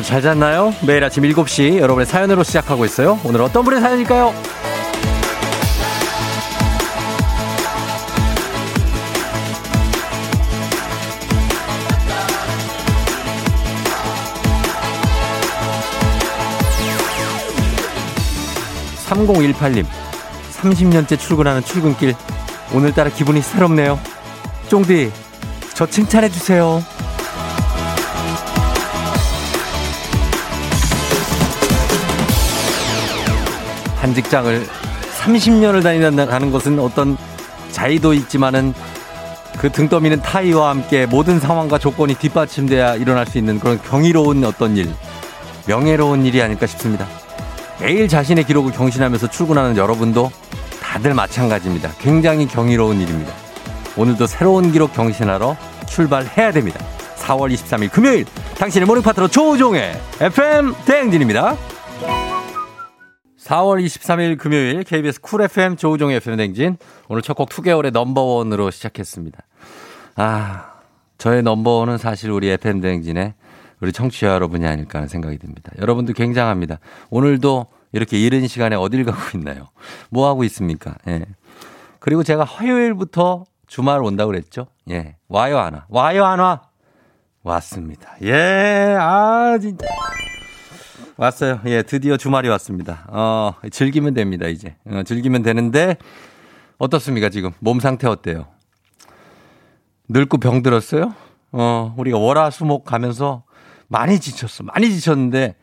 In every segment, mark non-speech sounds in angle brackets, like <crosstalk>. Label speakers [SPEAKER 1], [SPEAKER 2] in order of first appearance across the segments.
[SPEAKER 1] 여러분 잘 잤나요? 매일 아침 7시 여러분의 사연으로 시작하고 있어요. 오늘 어떤 분의 사연일까요? 3018님, 30년째 출근하는 출근길. 오늘따라 기분이 새롭네요. 쫑디, 저 칭찬해주세요. 한 직장을 30년을 다니는 것은 어떤 자의도 있지만은 그 등떠미는 타이와 함께 모든 상황과 조건이 뒷받침돼야 일어날 수 있는 그런 경이로운 어떤 일, 명예로운 일이 아닐까 싶습니다. 매일 자신의 기록을 경신하면서 출근하는 여러분도 다들 마찬가지입니다. 굉장히 경이로운 일입니다. 오늘도 새로운 기록 경신하러 출발해야 됩니다. 4월 23일 금요일 당신의 morning 파트너 조우종의 FM 대행진입니다. 4월 23일 금요일 KBS 쿨 FM 조우종의 FM 댕진 오늘 첫 곡 투개월의 넘버원으로 시작했습니다. 아 저의 넘버원은 사실 우리 FM 댕진의 우리 청취자 여러분이 아닐까 하는 생각이 듭니다. 여러분도 굉장합니다. 오늘도 이렇게 이른 시간에 어딜 가고 있나요? 뭐 하고 있습니까? 예. 그리고 제가 화요일부터 주말 온다고 그랬죠? 예. 와요, 안 와? 와요, 안 와? 왔습니다. 예, 아, 진짜. 왔어요. 예, 드디어 주말이 왔습니다. 어, 즐기면 됩니다, 이제. 어, 즐기면 되는데, 어떻습니까, 지금? 몸 상태 어때요? 늙고 병들었어요? 어, 우리가 월화수목 가면서 많이 지쳤어. 많이 지쳤는데,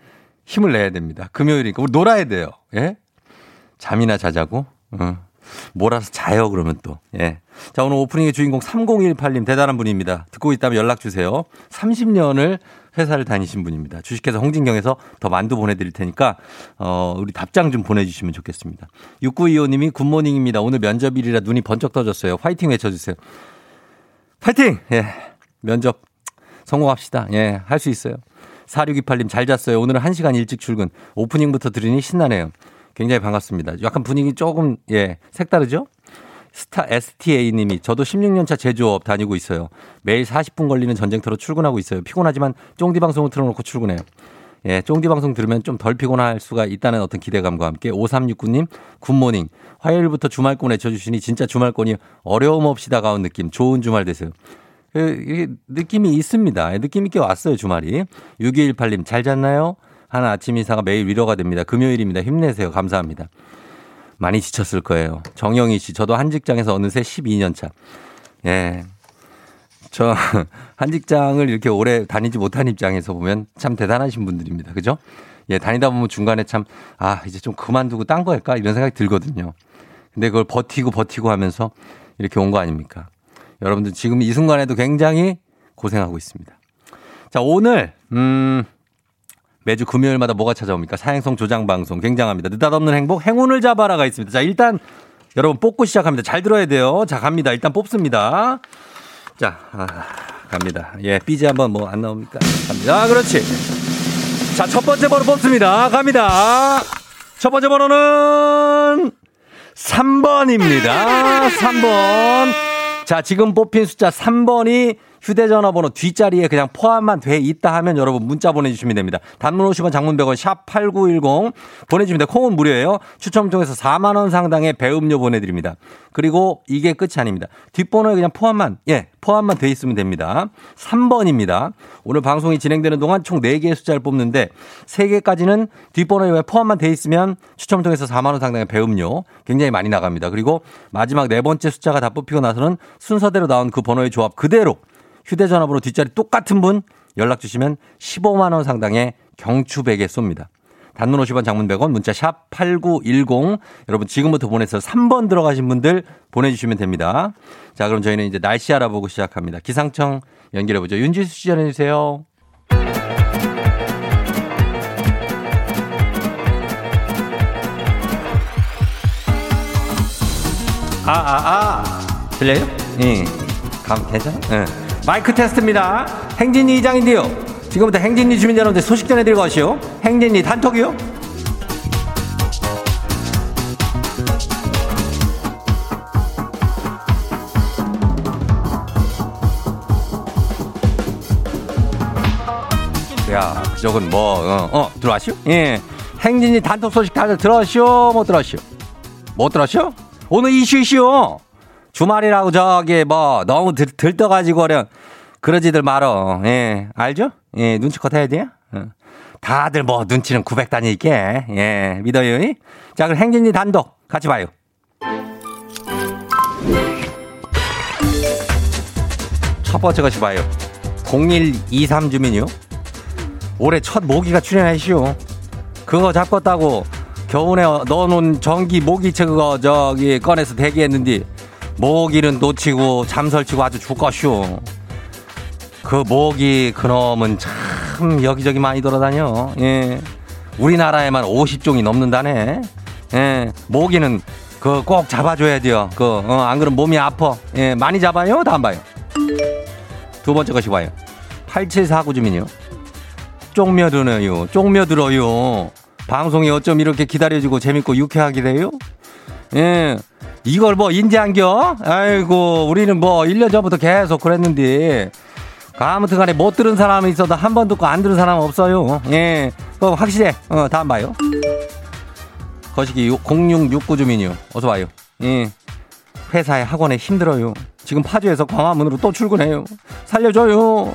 [SPEAKER 1] 힘을 내야 됩니다. 금요일이니까. 우리 놀아야 돼요. 예? 잠이나 자자고. 어. 몰아서 자요, 그러면 또. 예. 자, 오늘 오프닝의 주인공 3018님 대단한 분입니다. 듣고 있다면 연락 주세요. 30년을 회사를 다니신 분입니다. 주식회사 홍진경에서 더 만두 보내드릴 테니까, 어, 우리 답장 좀 보내주시면 좋겠습니다. 6925님이 굿모닝입니다. 오늘 면접일이라 눈이 번쩍 떠졌어요. 화이팅 외쳐주세요. 화이팅! 예. 면접 성공합시다. 예. 할 수 있어요. 4628님 잘 잤어요. 오늘은 1시간 일찍 출근. 오프닝부터 들으니 신나네요. 굉장히 반갑습니다. 약간 분위기 조금, 예, 색다르죠? 스타 STA님이 저도 16년차 제조업 다니고 있어요. 매일 40분 걸리는 전쟁터로 출근하고 있어요. 피곤하지만 쫑디 방송을 틀어놓고 출근해요. 예, 쫑디 방송 들으면 좀 덜 피곤할 수가 있다는 어떤 기대감과 함께 5369님 굿모닝 화요일부터 주말권 외쳐주시니 진짜 주말권이 어려움 없이 다가온 느낌 좋은 주말 되세요. 그, 느낌이 있습니다. 느낌 있게 왔어요 주말이. 6218님 잘 잤나요? 하는 아침 인사가 매일 위로가 됩니다. 금요일입니다. 힘내세요. 감사합니다. 많이 지쳤을 거예요. 정영희 씨, 저도 한 직장에서 어느새 12년 차. 예. 저 <laughs> 한 직장을 이렇게 오래 다니지 못한 입장에서 보면 참 대단하신 분들입니다. 그죠? 예, 다니다 보면 중간에 참, 아, 이제 좀 그만두고 딴 거 할까? 이런 생각이 들거든요. 근데 그걸 버티고 버티고 하면서 이렇게 온 거 아닙니까? 여러분들 지금 이 순간에도 굉장히 고생하고 있습니다. 자, 오늘, 음, 매주 금요일마다 뭐가 찾아옵니까? 사행성 조장 방송 굉장합니다. 느닷없는 행복 행운을 잡아라가 있습니다. 자, 일단 여러분 뽑고 시작합니다. 잘 들어야 돼요. 자, 갑니다. 일단 뽑습니다. 자, 아, 갑니다. 예, 삐지 한번 뭐 안 나옵니까? 갑니다. 아, 그렇지. 자, 첫 번째 번호 뽑습니다. 갑니다. 첫 번째 번호는 3번입니다. 3번. 자, 지금 뽑힌 숫자 3번이 휴대전화 번호 뒷자리에 그냥 포함만 돼 있다 하면 여러분 문자 보내주시면 됩니다. 단문 50원 장문 100원 샵 8910 보내주시면 돼요. 콩은 무료예요. 추첨 통해서 4만원 상당의 배음료 보내드립니다. 그리고 이게 끝이 아닙니다. 뒷번호에 그냥 포함만, 예, 포함만 돼 있으면 됩니다. 3번입니다. 오늘 방송이 진행되는 동안 총 4개의 숫자를 뽑는데 3개까지는 뒷번호에 포함만 돼 있으면 추첨 통해서 4만원 상당의 배음료 굉장히 많이 나갑니다. 그리고 마지막 네 번째 숫자가 다 뽑히고 나서는 순서대로 나온 그 번호의 조합 그대로 휴대전화 번호 뒷자리 똑같은 분 연락 주시면 15만 원 상당의 경추 베개 쏩니다. 단문 50원 장문 100원 문자 샵 8910 여러분 지금부터 보내서 3번 들어가신 분들 보내주시면 됩니다. 자 그럼 저희는 이제 날씨 알아보고 시작합니다. 기상청 연결해보죠. 윤지수 씨 전해주세요. 아, 아, 아. 들려요? 예. 감, 괜찮아? 예. 마이크 테스트입니다. 행진이 이장인데요. 지금부터 행진이 주민 여러분들 소식 전해드리고 가시오. 행진이 단톡이요. 야, 저건 뭐, 어, 어 들어왔슈? 예. 행진이 단톡 소식 다들 들었슈? 못 들었슈? 못 들었슈? 오늘 이슈 이슈. 주말이라고 저기 뭐 너무 들, 들떠가지고 그냥 그러지들 말어. 예. 알죠? 예. 눈치껏 해야 돼요? 어. 다들 뭐 눈치는 900단위 있게. 예. 믿어요? 자, 그럼 행진이 단독 같이 봐요. 첫 번째 것이 봐요. 0123 주민이요. 올해 첫 모기가 출연하시오. 그거 잡겠다고 겨울에 넣어놓은 전기 모기채 그거 저기 꺼내서 대기했는데 모기는 놓치고 잠설치고 아주 죽겠쇼. 그 모기 그놈은 참 여기저기 많이 돌아다녀. 예. 우리나라에만 50종이 넘는다네. 예. 모기는 그 꼭 잡아줘야 돼요. 그, 어, 안 그러면 몸이 아파. 예. 많이 잡아요? 다안 봐요? 두 번째 것이 봐요. 8749 주민이요. 쪽며드네요. 쪽며들어요. 방송이 어쩜 이렇게 기다려지고 재밌고 유쾌하게 돼요? 예. 이걸 뭐 인지한겨? 아이고, 우리는 뭐 1년 전부터 계속 그랬는데. 아무튼 간에 못 들은 사람이 있어도 한 번 듣고 안 들은 사람은 없어요. 예. 그거 확실해. 어, 다음 봐요. 거시기 0669 주민이요. 어서 와요. 예. 회사에 학원에 힘들어요. 지금 파주에서 광화문으로 또 출근해요. 살려줘요.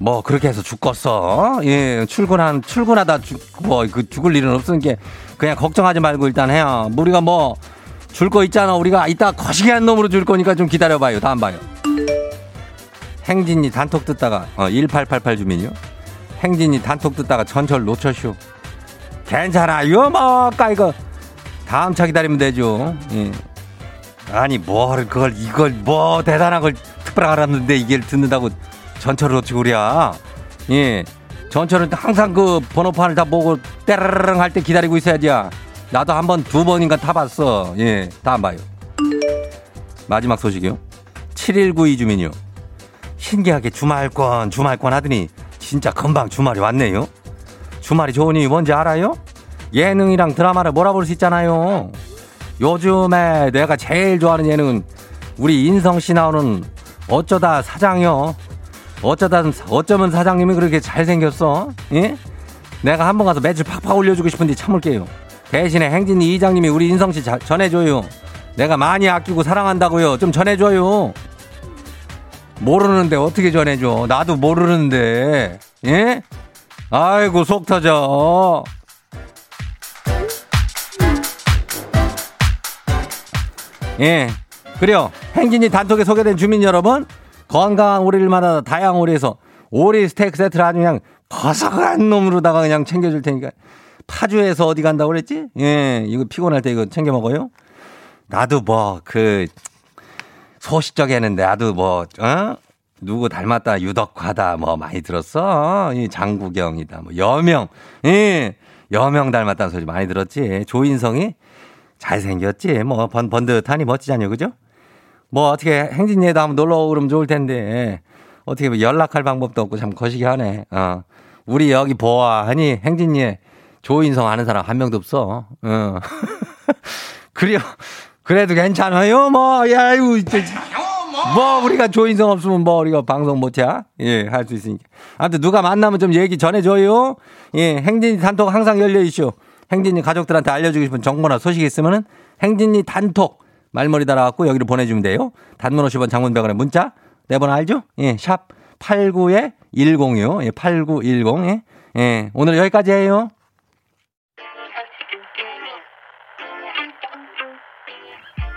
[SPEAKER 1] 뭐 그렇게 해서 죽겠어. 예, 출근한 출근하다 죽뭐그 죽을 일은 없으니 까 그냥 걱정하지 말고 일단 해요. 우리가 뭐 줄 거 있잖아. 우리가 이따 거시기한 놈으로 줄 거니까 좀 기다려 봐요. 다음 봐요. 행진이 단톡 듣다가 어 1888 주민요. 행진이 단톡 듣다가 전철 놓쳤쇼. 괜찮아 요. 뭐까 이거 다음 차 기다리면 되죠. 예. 아니 뭘 그걸 이걸 뭐 대단한 걸 특별하게 알았는데 이게 듣는다고 전철을 놓치고 그래야. 예. 전철은 항상 그 번호판을 다 보고 때르릉 할 때 기다리고 있어야지. 나도 한 번, 두 번인가 타봤어. 예. 다 안 봐요. 마지막 소식이요. 7192 주민이요. 신기하게 주말권, 주말권 하더니 진짜 금방 주말이 왔네요. 주말이 좋으니 뭔지 알아요? 예능이랑 드라마를 몰아볼 수 있잖아요. 요즘에 내가 제일 좋아하는 예능은 우리 인성 씨 나오는 어쩌다 사장이요. 어쩌다 어쩌면 사장님이 그렇게 잘생겼어? 예? 내가 한번 가서 매출 팍팍 올려주고 싶은데 참을게요. 대신에 행진이 이장님이 우리 인성 씨 전해줘요. 내가 많이 아끼고 사랑한다고요. 좀 전해줘요. 모르는데 어떻게 전해줘? 나도 모르는데. 예? 아이고 속 터져. 예. 그래요. 행진이 단톡에 소개된 주민 여러분, 건강한 오리를 만나 다양한 오리에서 오리 스테이크 세트를 아주 그냥 거석한 놈으로다가 그냥 챙겨줄 테니까. 파주에서 어디 간다고 그랬지? 예, 이거 피곤할 때 이거 챙겨 먹어요? 나도 뭐, 그, 소시적에는 나도 뭐, 어? 누구 닮았다, 유덕화다, 뭐 많이 들었어. 이 장구경이다, 뭐 여명, 예, 여명 닮았다는 소리 많이 들었지. 조인성이 잘생겼지. 뭐 번, 번듯하니 멋지잖아요. 그죠? 뭐 어떻게 행진이에도 한번 놀러 그러면 좋을 텐데 어떻게 뭐 연락할 방법도 없고 참 거시기 하네. 어. 우리 여기 보아 하니 행진이에 조인성 아는 사람 한 명도 없어. 어. <laughs> 그래요. 그래도 괜찮아요. 뭐, 야, 이거, 뭐, 우리가 조인성 없으면 뭐, 우리가 방송 못해? 예, 할 수 있으니까. 아무튼 누가 만나면 좀 얘기 전해줘요. 예, 행진이 단톡 항상 열려있쇼. 행진이 가족들한테 알려주고 싶은 정보나 소식이 있으면은 행진이 단톡 말머리 달아갖고 여기로 보내주면 돼요. 단문 50원 장문병원에 문자. 내 번호 알죠? 예, 샵 89에 106. 예, 8910. 예. 예, 오늘 여기까지 해요.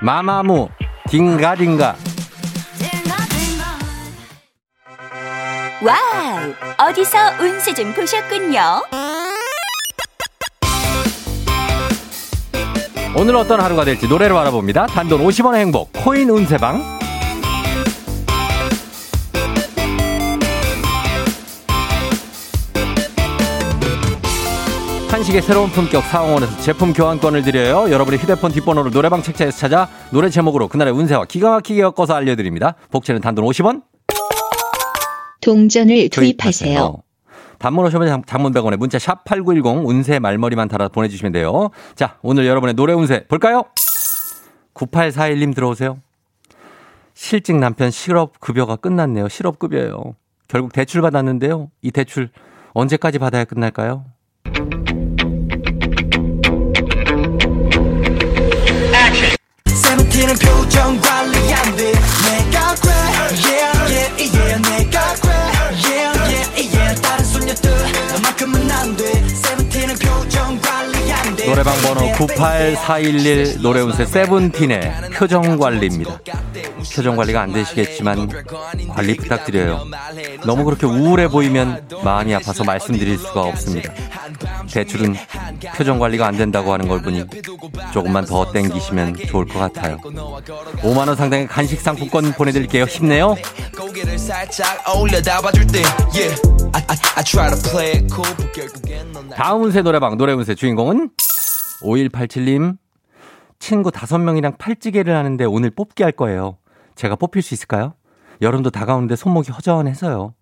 [SPEAKER 1] 마마무, 딩가딩가.
[SPEAKER 2] 와우! 어디서 운세 좀 보셨군요.
[SPEAKER 1] 오늘 어떤 하루가 될지 노래로 알아봅니다. 단돈 50원의 행복 코인 운세방 한식의 새로운 품격 사홍원에서 제품 교환권을 드려요. 여러분의 휴대폰 뒷번호를 노래방 책자에서 찾아 노래 제목으로 그날의 운세와 기가 막히게 엮어서 알려드립니다. 복채는 단돈 50원.
[SPEAKER 2] 동전을 투입하세요.
[SPEAKER 1] 단문 오시면 장문 100원에 문자 샵 8910 운세 말머리만 달아 보내주시면 돼요. 자, 오늘 여러분의 노래 운세 볼까요? 9841님 들어오세요. 실직 남편 실업급여가 끝났네요. 실업급여요. 결국 대출 받았는데요. 이 대출 언제까지 받아야 끝날까요? 세븐틴은 표정 관리 안 돼. 내가 그래 yeah yeah yeah 내가 그래 yeah yeah yeah. 다른 소녀들 너만큼은 안돼. 세븐틴은 표정 관리 노래방 번호 98411 노래운세 세븐틴의 표정 관리입니다 표정 관리가 안 되시겠지만 관리 부탁드려요 너무 그렇게 우울해 보이면 마음이 아파서 말씀드릴 수가 없습니다 대출은 표정 관리가 안 된다고 하는 걸 보니 조금만 더 땡기시면 좋을 것 같아요. 5만 원 상당의 간식 상품권 보내드릴게요. 힘내요. 다음 운세 노래방 노래 운세 주인공은 5187님 친구 5명이랑 팔찌개를 하는데 오늘 뽑기 할 거예요. 제가 뽑힐 수 있을까요? 여름도 다가오는데 손목이 허전해서요.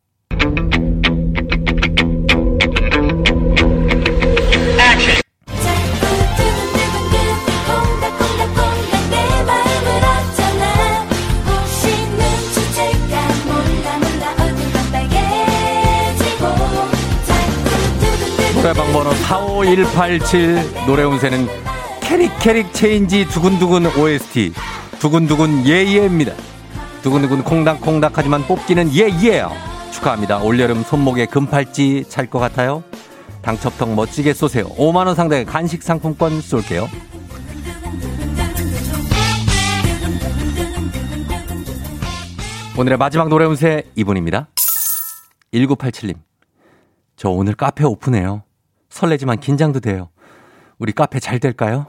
[SPEAKER 1] 노래방 번호 45187 노래 운세는 캐릭 캐릭 체인지 두근두근 OST 두근두근 예예입니다. 두근두근 콩닥콩닥 하지만 뽑기는 예예 축하합니다. 올여름 손목에 금팔찌 찰 것 같아요. 당첨통 멋지게 쏘세요. 5만원 상당의 간식 상품권 쏠게요. 오늘의 마지막 노래 운세 이분입니다. 1987님. 저 오늘 카페 오픈해요. 설레지만 긴장도 돼요. 우리 카페 잘 될까요?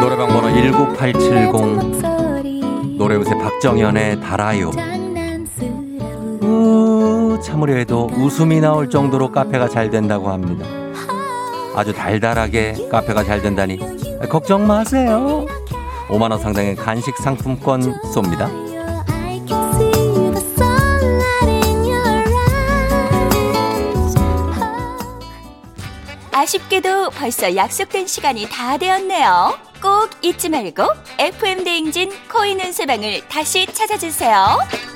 [SPEAKER 1] 노래방 번호 19870 노래 요새 박정현의 달아요 참으려 해도 웃음이 나올 정도로 카페가 잘 된다고 합니다. 아주 달달하게 카페가 잘 된다니 걱정 마세요. 5만 원 상당의 간식 상품권 쏩니다.
[SPEAKER 2] 아쉽게도 벌써 약속된 시간이 다 되었네요. 꼭 잊지 말고 FM 대행진 코인 은세방을 다시 찾아주세요.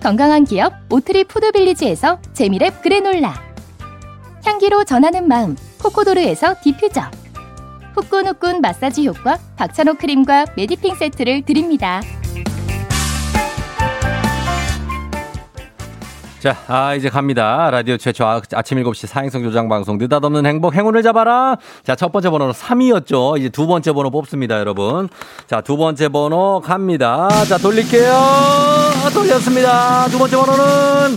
[SPEAKER 3] 건강한 기업 오트리 푸드빌리지에서 재미랩 그래놀라 향기로 전하는 마음 코코도르에서 디퓨저 후끈후끈 마사지 효과 박찬호 크림과 메디핑 세트를 드립니다.
[SPEAKER 1] 자, 아, 이제 갑니다. 라디오 최초 아, 침 7시 사행성 조장 방송 느닷없는 행복 행운을 잡아라. 자, 첫 번째 번호는 3이었죠. 이제 두 번째 번호 뽑습니다, 여러분. 자, 두 번째 번호 갑니다. 자, 돌릴게요. 돌렸습니다. 두 번째 번호는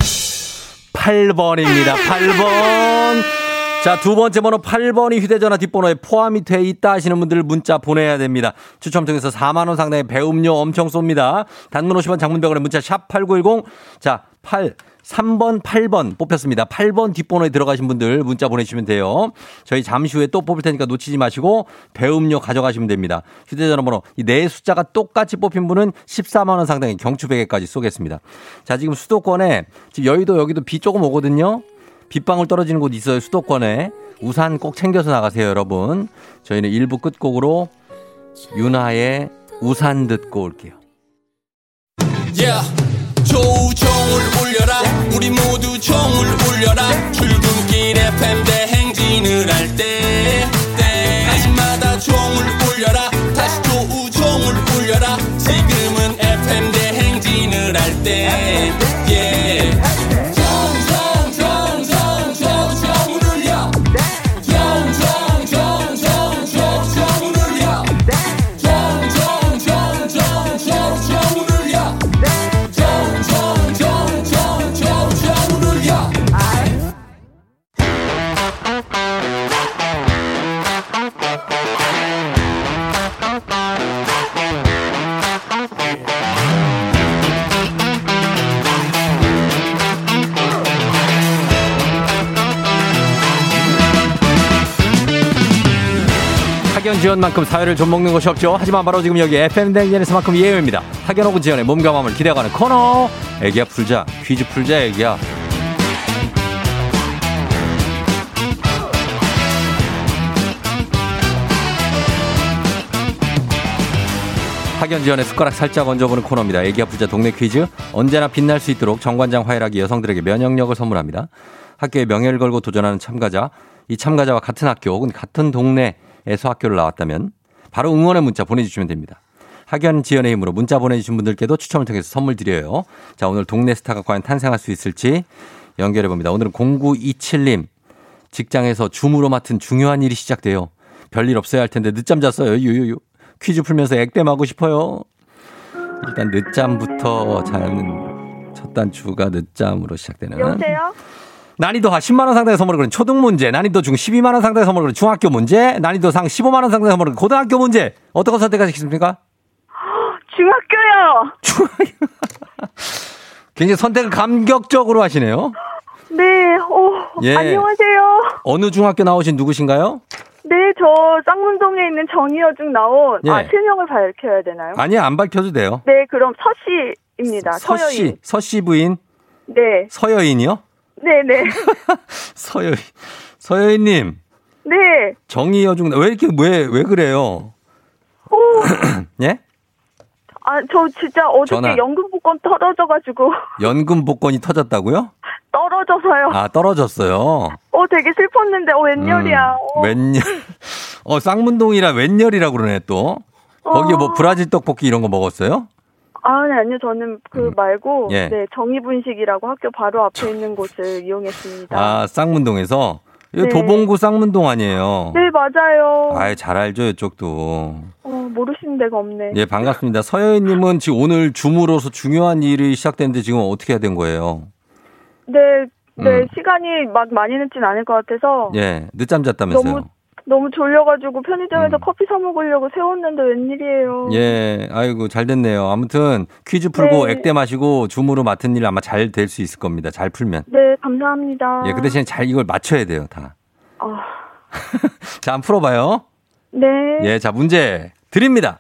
[SPEAKER 1] 8번입니다. 8번. 자, 두 번째 번호 8번이 휴대전화 뒷번호에 포함이 돼 있다 하시는 분들 문자 보내야 됩니다. 추첨 통해서 4만원 상당의 배음료 엄청 쏩니다. 단문 50원 장문병원에 문자 샵 8910. 자, 8. 3번, 8번 뽑혔습니다. 8번 뒷번호에 들어가신 분들 문자 보내주시면 돼요. 저희 잠시 후에 또 뽑을 테니까 놓치지 마시고 배음료 가져가시면 됩니다. 휴대전화 번호 이네 숫자가 똑같이 뽑힌 분은 14만 원 상당의 경추 베개까지 쏘겠습니다. 자, 지금 수도권에 지금 여의도 여기도 비 조금 오거든요. 빗방울 떨어지는 곳 있어요. 수도권에. 우산 꼭 챙겨서 나가세요, 여러분. 저희는 1부 끝곡으로 윤하의 우산 듣고 올게요.
[SPEAKER 4] Yeah. 조우종을 울려라 우리 모두 종을 울려라. 출근길 FM 대행진을 할 때 때마다 종을 울려라
[SPEAKER 1] 지원만큼 사회를 좀 먹는 것이 없죠. 하지만 바로 지금 여기 FM 댕진에서만큼 예외입니다. 혹은 지원의 몸과 마음을 기대어가는 코너. 애기야 풀자. 퀴즈 풀자 애기야. 학연 지원의 숟가락 살짝 얹어보는 코너입니다. 애기야 풀자 동네 퀴즈. 언제나 빛날 수 있도록 정관장 화이락이 여성들에게 면역력을 선물합니다. 학교의 명예를 걸고 도전하는 참가자. 이 참가자와 같은 학교 혹은 같은 동네 에서 학교를 나왔다면 바로 응원의 문자 보내주시면 됩니다. 학연 지원의 힘으로 문자 보내주신 분들께도 추첨을 통해서 선물 드려요. 자, 오늘 동네 스타가 과연 탄생할 수 있을지 연결해 봅니다. 오늘은 0927님 직장에서 줌으로 맡은 중요한 일이 시작돼요. 별일 없어야 할 텐데 늦잠 잤어요. 유유유. 퀴즈 풀면서 액땜하고 싶어요. 일단 늦잠부터 자는 첫 단추가 늦잠으로 시작되는.
[SPEAKER 5] 여보세요?
[SPEAKER 1] 난이도 하 10만 원 상당의 선물을 그린 초등 문제, 난이도 중 12만 원 상당의 선물을 그린 중학교 문제, 난이도 상 15만 원 상당의 선물을 그린 고등학교 문제. 어떤 거 선택하시겠습니까? <gasps>
[SPEAKER 5] 중학교요. <laughs>
[SPEAKER 1] 굉장히 선택을 감격적으로 하시네요.
[SPEAKER 5] 네, 오,
[SPEAKER 1] 예.
[SPEAKER 5] 안녕하세요.
[SPEAKER 1] 어느 중학교 나오신 누구신가요?
[SPEAKER 5] 네, 저 쌍문동에 있는 정의여중 나온 아,
[SPEAKER 1] 예.
[SPEAKER 5] 실명을 밝혀야 되나요?
[SPEAKER 1] 아니요, 안 밝혀도 돼요.
[SPEAKER 5] 네, 그럼 서 씨입니다.
[SPEAKER 1] 서 씨,
[SPEAKER 5] 서여인.
[SPEAKER 1] 서씨 부인,
[SPEAKER 5] 네,
[SPEAKER 1] 서여인이요? <laughs>
[SPEAKER 5] 네, 네,
[SPEAKER 1] 서여인, 서여인님,
[SPEAKER 5] 네.
[SPEAKER 1] 정의 여중, 왜 이렇게, 왜, 왜 그래요?
[SPEAKER 5] 오, <clears throat>
[SPEAKER 1] 예?
[SPEAKER 5] 아, 저 진짜 어저께
[SPEAKER 1] 전화.
[SPEAKER 5] 연금 복권 떨어져가지고 <laughs>
[SPEAKER 1] 연금 복권이 터졌다고요?
[SPEAKER 5] 떨어져서요.
[SPEAKER 1] 아, 떨어졌어요.
[SPEAKER 5] 어, 되게 슬펐는데, 어, 웬열이야. 어,
[SPEAKER 1] 음, 웬열. <laughs> 어, 쌍문동이라 웬열이라 그러네, 또. 거기 뭐
[SPEAKER 5] 어.
[SPEAKER 1] 브라질 떡볶이 이런 거 먹었어요?
[SPEAKER 5] 아니, 아니요. 저는 그 말고,
[SPEAKER 1] 예.
[SPEAKER 5] 네, 정의분식이라고 학교 바로 앞에 있는 곳을 이용했습니다.
[SPEAKER 1] 아, 쌍문동에서?
[SPEAKER 5] 네.
[SPEAKER 1] 도봉구 쌍문동 아니에요?
[SPEAKER 5] 네, 맞아요.
[SPEAKER 1] 아이, 잘 알죠, 이쪽도.
[SPEAKER 5] 어, 모르시는 데가 없네.
[SPEAKER 1] 예, 반갑습니다. 서여인님은 지금 오늘 줌으로서 중요한 일이 시작됐는데 지금 어떻게 해야 된 거예요?
[SPEAKER 5] 네, 네,
[SPEAKER 1] 음.
[SPEAKER 5] 시간이 막 많이 늦진 않을 것 같아서
[SPEAKER 1] 예, 늦잠 잤다면서요?
[SPEAKER 5] 너무 졸려가지고 편의점에서
[SPEAKER 1] 음.
[SPEAKER 5] 커피 사 먹으려고 세웠는데 웬일이에요.
[SPEAKER 1] 예, 아이고, 잘 됐네요. 아무튼 퀴즈 풀고
[SPEAKER 5] 네.
[SPEAKER 1] 액땜 하시고 줌으로 맡은 일 아마 잘 될 수 있을 겁니다. 잘 풀면.
[SPEAKER 5] 네, 감사합니다.
[SPEAKER 1] 예, 그 대신에 잘 이걸 맞춰야 돼요, 다.
[SPEAKER 5] 아, <laughs>
[SPEAKER 1] 자, 한번 풀어봐요.
[SPEAKER 5] 네.
[SPEAKER 1] 예, 자, 문제 드립니다.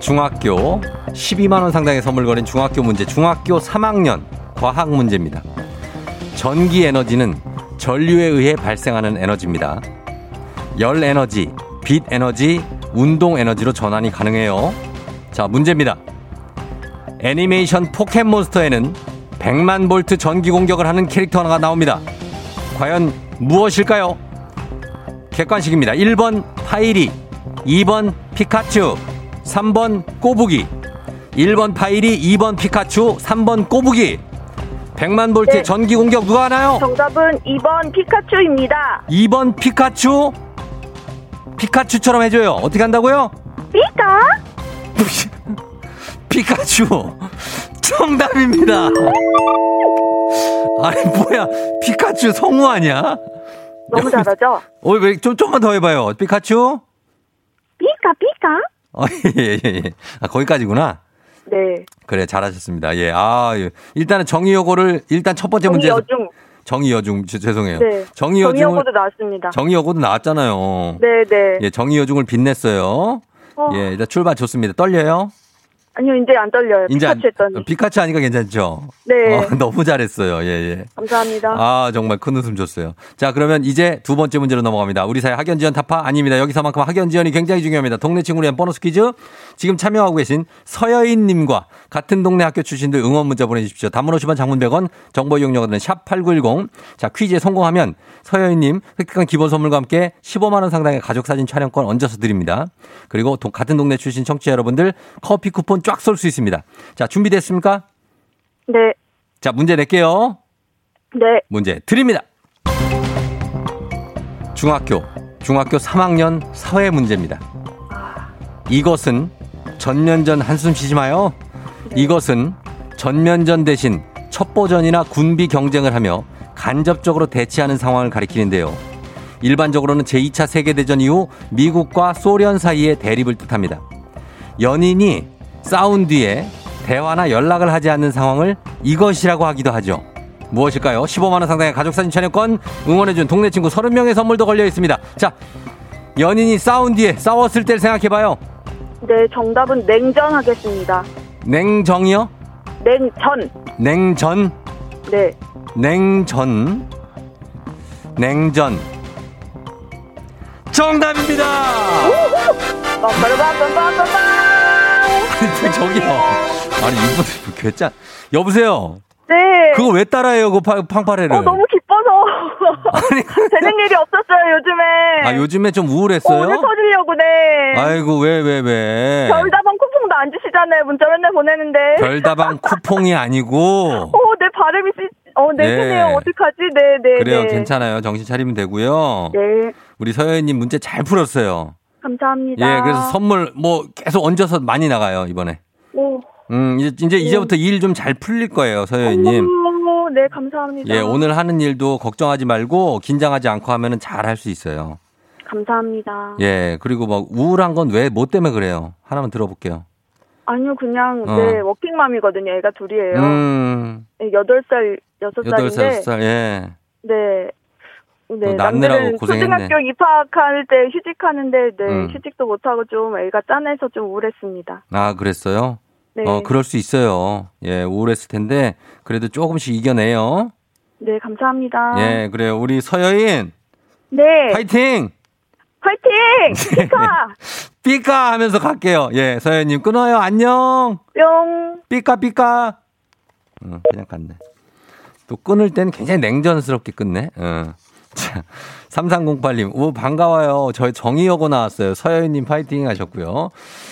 [SPEAKER 1] 중학교 12만 원 상당의 선물 거린 중학교 문제, 중학교 3학년 과학 문제입니다. 전기 에너지는 전류에 의해 발생하는 에너지입니다. 열 에너지, 빛 에너지, 운동 에너지로 전환이 가능해요. 자, 문제입니다. 애니메이션 포켓몬스터에는 100만 볼트 전기 공격을 하는 캐릭터가 나옵니다. 과연 무엇일까요? 객관식입니다. 1번 파이리, 2번 피카츄, 3번 꼬부기. 1번 파이리, 2번 피카츄, 3번 꼬부기. 100만 볼트의
[SPEAKER 5] 네.
[SPEAKER 1] 전기 공격 누가 하나요?
[SPEAKER 5] 정답은 2번 피카츄입니다.
[SPEAKER 1] 2번 피카츄. 피카츄처럼 해줘요. 어떻게 한다고요?
[SPEAKER 5] 피카? <laughs>
[SPEAKER 1] 피카츄. 정답입니다. 아니, 뭐야. 피카츄 성우 아니야?
[SPEAKER 5] 너무 잘하죠?
[SPEAKER 1] 어, 왜, 좀, 좀만 더 해봐요. 피카츄?
[SPEAKER 5] 피카, 피카?
[SPEAKER 1] 어, 예, 예, 예. 아, 거기까지구나.
[SPEAKER 5] 네.
[SPEAKER 1] 그래, 잘하셨습니다. 예, 아, 예. 일단은 정의 여고를, 일단 첫 번째 문제.
[SPEAKER 5] 정여중.
[SPEAKER 1] 정의 여중, 죄- 죄송해요.
[SPEAKER 5] 네.
[SPEAKER 1] 정의 여중을,
[SPEAKER 5] 정여고도 나왔습니다.
[SPEAKER 1] 정의 여고도 나왔잖아요.
[SPEAKER 5] 네, 네.
[SPEAKER 1] 예, 정의 여중을 빛냈어요.
[SPEAKER 5] 어,
[SPEAKER 1] 예, 일단 출발 좋습니다. 떨려요?
[SPEAKER 5] 아니요, 이제 안 떨려요.
[SPEAKER 1] 이제 안-
[SPEAKER 5] 피카츄 했더니.
[SPEAKER 1] 피카츄 하니까 괜찮죠?
[SPEAKER 5] 네.
[SPEAKER 1] 어, <laughs> 너무 잘했어요. 예, 예.
[SPEAKER 5] 감사합니다.
[SPEAKER 1] 아, 정말 큰 웃음 줬어요. 자, 그러면 이제 두 번째 문제로 넘어갑니다. 우리 사회 학연 지원 타파 아닙니다. 여기서만큼 학연 지원이 굉장히 중요합니다. 동네 친구를 위한 보너스 퀴즈. 지금 참여하고 계신 서여인 님과 같은 동네 학교 출신들 응원 문자 보내 주십시오. 단문 50원 장문 100원 정보 이용료는 샵 8910. 자, 퀴즈에 성공하면 서여인 님 획득한 기본 선물과 함께 15만 원 상당의 가족 사진 촬영권 얹어서 드립니다. 그리고 동- 같은 동네 출신 청취자 여러분들 커피 쿠폰 쫙 쏠 수 있습니다. 자, 준비됐습니까?
[SPEAKER 5] 네.
[SPEAKER 1] 자, 문제 낼게요.
[SPEAKER 5] 네.
[SPEAKER 1] 문제 드립니다. 중학교, 중학교 3학년 사회 문제입니다. 이것은 전면전 한숨 쉬지 마요. 이것은 전면전 대신 첩보전이나 군비 경쟁을 하며 간접적으로 대치하는 상황을 가리키는데요. 일반적으로는 제2차 세계대전 이후 미국과 소련 사이의 대립을 뜻합니다. 연인이 싸운 뒤에 대화나 연락을 하지 않는 상황을 이것이라고 하기도 하죠. 무엇일까요? 15만원 상당의 가족사진 촬영권, 응원해준 동네 친구 30명의 선물도 걸려 있습니다. 자, 연인이 싸운 뒤에 싸웠을 때를 생각해봐요.
[SPEAKER 5] 네, 정답은 냉전 하겠습니다.
[SPEAKER 1] 냉정이요?
[SPEAKER 5] 냉전.
[SPEAKER 1] 냉전,
[SPEAKER 5] 네.
[SPEAKER 1] 냉전, 냉전. 정답입니다! 저기요. 아니, 이분, 괴짜. 여보세요?
[SPEAKER 5] 네.
[SPEAKER 1] 그거 왜 따라해요, 그 파- 팡파레를?
[SPEAKER 5] 어, 너무 기뻐서. 되는 <laughs> 일이 없었어요, 요즘에.
[SPEAKER 1] 아, 요즘에 좀
[SPEAKER 5] 어,
[SPEAKER 1] 우울했어요?
[SPEAKER 5] 오늘 터지려고, 네.
[SPEAKER 1] 아이고, 왜, 왜, 왜?
[SPEAKER 5] 별다방 쿠폰도 안 주시잖아요. 문자 맨날 보내는데.
[SPEAKER 1] 별다방 <laughs> 쿠폰이 아니고.
[SPEAKER 5] 어, 내 발음이 씨, 어, 네,
[SPEAKER 1] 네.
[SPEAKER 5] 네요 어떡하지? 네, 네.
[SPEAKER 1] 그래요,
[SPEAKER 5] 네.
[SPEAKER 1] 괜찮아요. 정신 차리면 되고요.
[SPEAKER 5] 네.
[SPEAKER 1] 우리 서여인님 문제 잘 풀었어요.
[SPEAKER 5] 감사합니다.
[SPEAKER 1] 예, 그래서 선물 뭐 계속 얹어서 많이 나가요, 이번에.
[SPEAKER 5] 오.
[SPEAKER 1] 음, 이제, 이제 이제부터 일 좀 잘 풀릴 거예요.
[SPEAKER 5] 어머, 네, 감사합니다.
[SPEAKER 1] 예, 오늘 하는 일도 걱정하지 말고 긴장하지 않고 하면은 잘 할 수 있어요.
[SPEAKER 5] 감사합니다.
[SPEAKER 1] 예, 그리고 뭐 우울한 건 왜, 뭐 때문에 그래요? 하나만 들어볼게요.
[SPEAKER 5] 아니요, 그냥,
[SPEAKER 1] 어.
[SPEAKER 5] 네, 워킹맘이거든요. 애가 둘이에요.
[SPEAKER 1] 음,
[SPEAKER 5] 네, 8살,
[SPEAKER 1] 여덟 살
[SPEAKER 5] 6살인데.
[SPEAKER 1] 여섯 살 예.
[SPEAKER 5] 네. 네, 남들은
[SPEAKER 1] 고생했네.
[SPEAKER 5] 초등학교 입학할 때 휴직하는데, 네,
[SPEAKER 1] 음.
[SPEAKER 5] 휴직도 못 하고 좀 애가 짠해서 좀 우울했습니다.
[SPEAKER 1] 아, 그랬어요?
[SPEAKER 5] 네.
[SPEAKER 1] 어, 그럴 수 있어요. 예, 우울했을 텐데, 그래도 조금씩 이겨내요.
[SPEAKER 5] 네, 감사합니다.
[SPEAKER 1] 예, 그래요. 우리 서여인,
[SPEAKER 5] 네.
[SPEAKER 1] 파이팅!
[SPEAKER 5] 화이팅! 피카!
[SPEAKER 1] 삐까 하면서 갈게요. 예, 서여인님 끊어요. 안녕!
[SPEAKER 5] 뿅!
[SPEAKER 1] 삐까, 삐까! 어, 그냥 갔네. 또 끊을 땐 굉장히 냉전스럽게 끊네. 어. 자, 3308님, 오, 반가워요. 저희 정의여고 나왔어요. 서여인님 파이팅 하셨고요.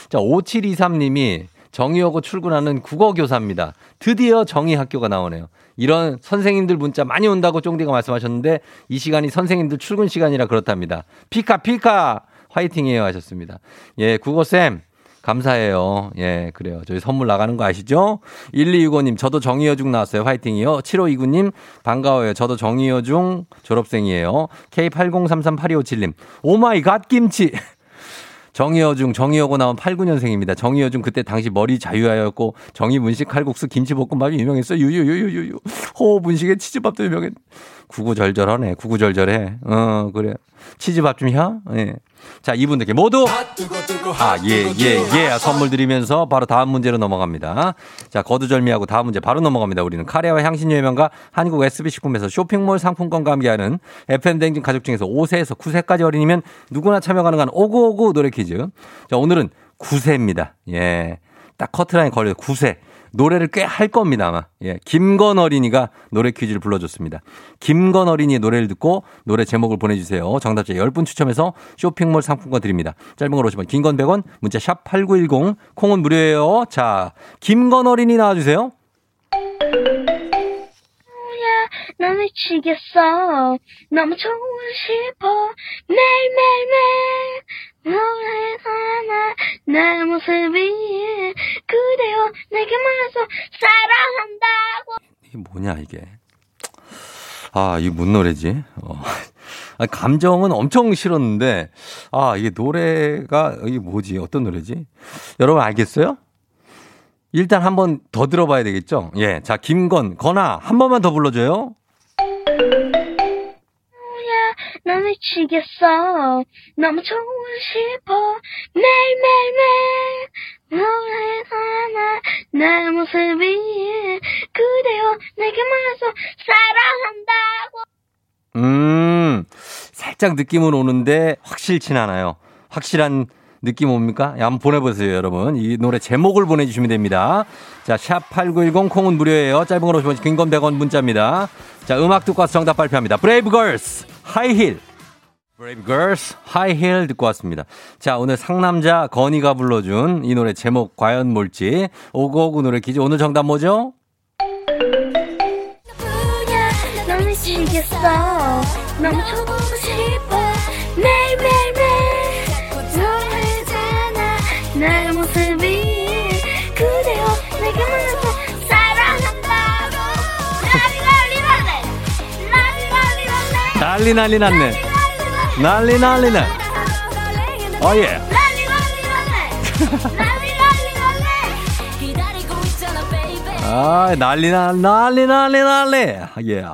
[SPEAKER 1] 자, 5723님이 정의여고 출근하는 국어교사입니다. 드디어 정의학교가 나오네요. 이런 선생님들 문자 많이 온다고 쫑디가 말씀하셨는데 이 시간이 선생님들 출근 시간이라 그렇답니다. 피카, 피카! 화이팅이에요 하셨습니다. 예, 국어쌤. 감사해요. 예, 그래요. 저희 선물 나가는 거 아시죠? 1265님, 저도 정의여중 나왔어요. 화이팅이요. 7529님, 반가워요. 저도 정의여중 졸업생이에요. K80338257님, oh my god 김치. <laughs> 정의여중, 정의여고 나온 89년생입니다. 정의여중 그때 당시 머리 자유화였고, 정의분식 칼국수 김치볶음밥이 유명했어요. 유유유유유유. 호분식에 치즈밥도 유명했. 구구절절하네. 구구절절해. 어, 그래. 치즈밥 좀 혀? 예. 자, 이분들께 모두 아, 예, 예, 예. 선물 드리면서 바로 다음 문제로 넘어갑니다. 자, 거두절미하고 다음 문제 바로 넘어갑니다. 우리는 카레와 향신료 명가 한국 SB식품에서 쇼핑몰 상품권과 함께하는 FM댕진 가족 중에서 5세에서 9세까지 어린이면 누구나 참여 가능한 오구오구 노래 퀴즈. 자, 오늘은 9세입니다. 예. 딱 커트라인 걸려 9세. 노래를 꽤 할 겁니다, 아마. 예. 김건 어린이가 노래 퀴즈를 불러줬습니다. 김건 어린이의 노래를 듣고 노래 제목을 보내주세요. 정답자 10분 추첨해서 쇼핑몰 상품권 드립니다. 짧은 걸 50원, 긴건 100원, 문자 샵 8910, 콩은 무료예요. 자, 김건 어린이 나와주세요.
[SPEAKER 6] 나 미치겠어. 너무 좋고 싶어. 매일매일매일 너의 하나 내 모습이 그대여 내게 말해서 사랑한다고.
[SPEAKER 1] 이게 뭐냐, 이게. 아, 이게 뭔 노래지? 어. 아, 감정은 엄청 싫었는데, 아, 이게 노래가, 이게 뭐지? 어떤 노래지? 여러분 알겠어요? 일단 한 번 더 들어봐야 되겠죠? 예. 자, 김건, 건아, 한 번만 더 불러줘요.
[SPEAKER 6] 나 미치겠어. 너무 좋고 싶어. 매일매일매일 너의 하나 내 모습이 그대여 내게 말해서 사랑한다고.
[SPEAKER 1] 음, 살짝 느낌은 오는데 확실진 않아요. 확실한 느낌 옵니까? 야, 한번 보내보세요, 여러분. 이 노래 제목을 보내주시면 됩니다. 자, 샵8910 콩은 무료예요. 짧은 건 50원, 긴건 100원 문자입니다. 자, 음악 듣고 와서 정답 발표합니다. 브레이브 걸스, 하이힐. 브레이브 걸스, 하이힐 듣고 왔습니다. 자, 오늘 상남자 건이가 불러준 이 노래 제목 과연 뭘지. 오고오고 노래 퀴즈. 오늘 정답 뭐죠?
[SPEAKER 6] 나 미치겠어. 너무 좋고 싶어.
[SPEAKER 1] 난리 난리 났네. 난리 난리 나. 어, 예. <laughs> 아, 난리 나, 난리, 난리, 난리. 예.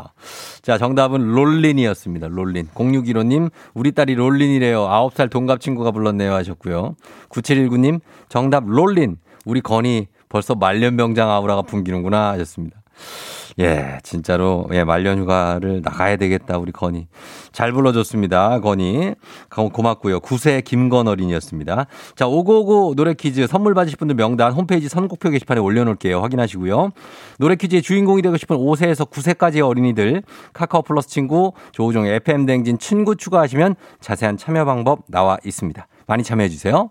[SPEAKER 1] 자, 정답은 롤린이었습니다. 롤린. 0615님, 우리 딸이 롤린이래요. 9살 동갑 친구가 불렀네요. 하셨고요. 9719님, 정답 롤린. 우리 건이 벌써 말년병장 아우라가 풍기는구나. 하셨습니다. 예, 진짜로, 예, 말년 휴가를 나가야 되겠다, 우리 건이. 잘 불러줬습니다, 건이. 고- 고맙고요. 9세 김건 어린이었습니다. 자, 오고오고 노래 퀴즈 선물 받으실 분들 명단 홈페이지 선곡표 게시판에 올려놓을게요. 확인하시고요. 노래 퀴즈의 주인공이 되고 싶은 5세에서 9세까지의 어린이들, 카카오 플러스 친구, 조우종의 FM댕진 친구 추가하시면 자세한 참여 방법 나와 있습니다. 많이 참여해주세요.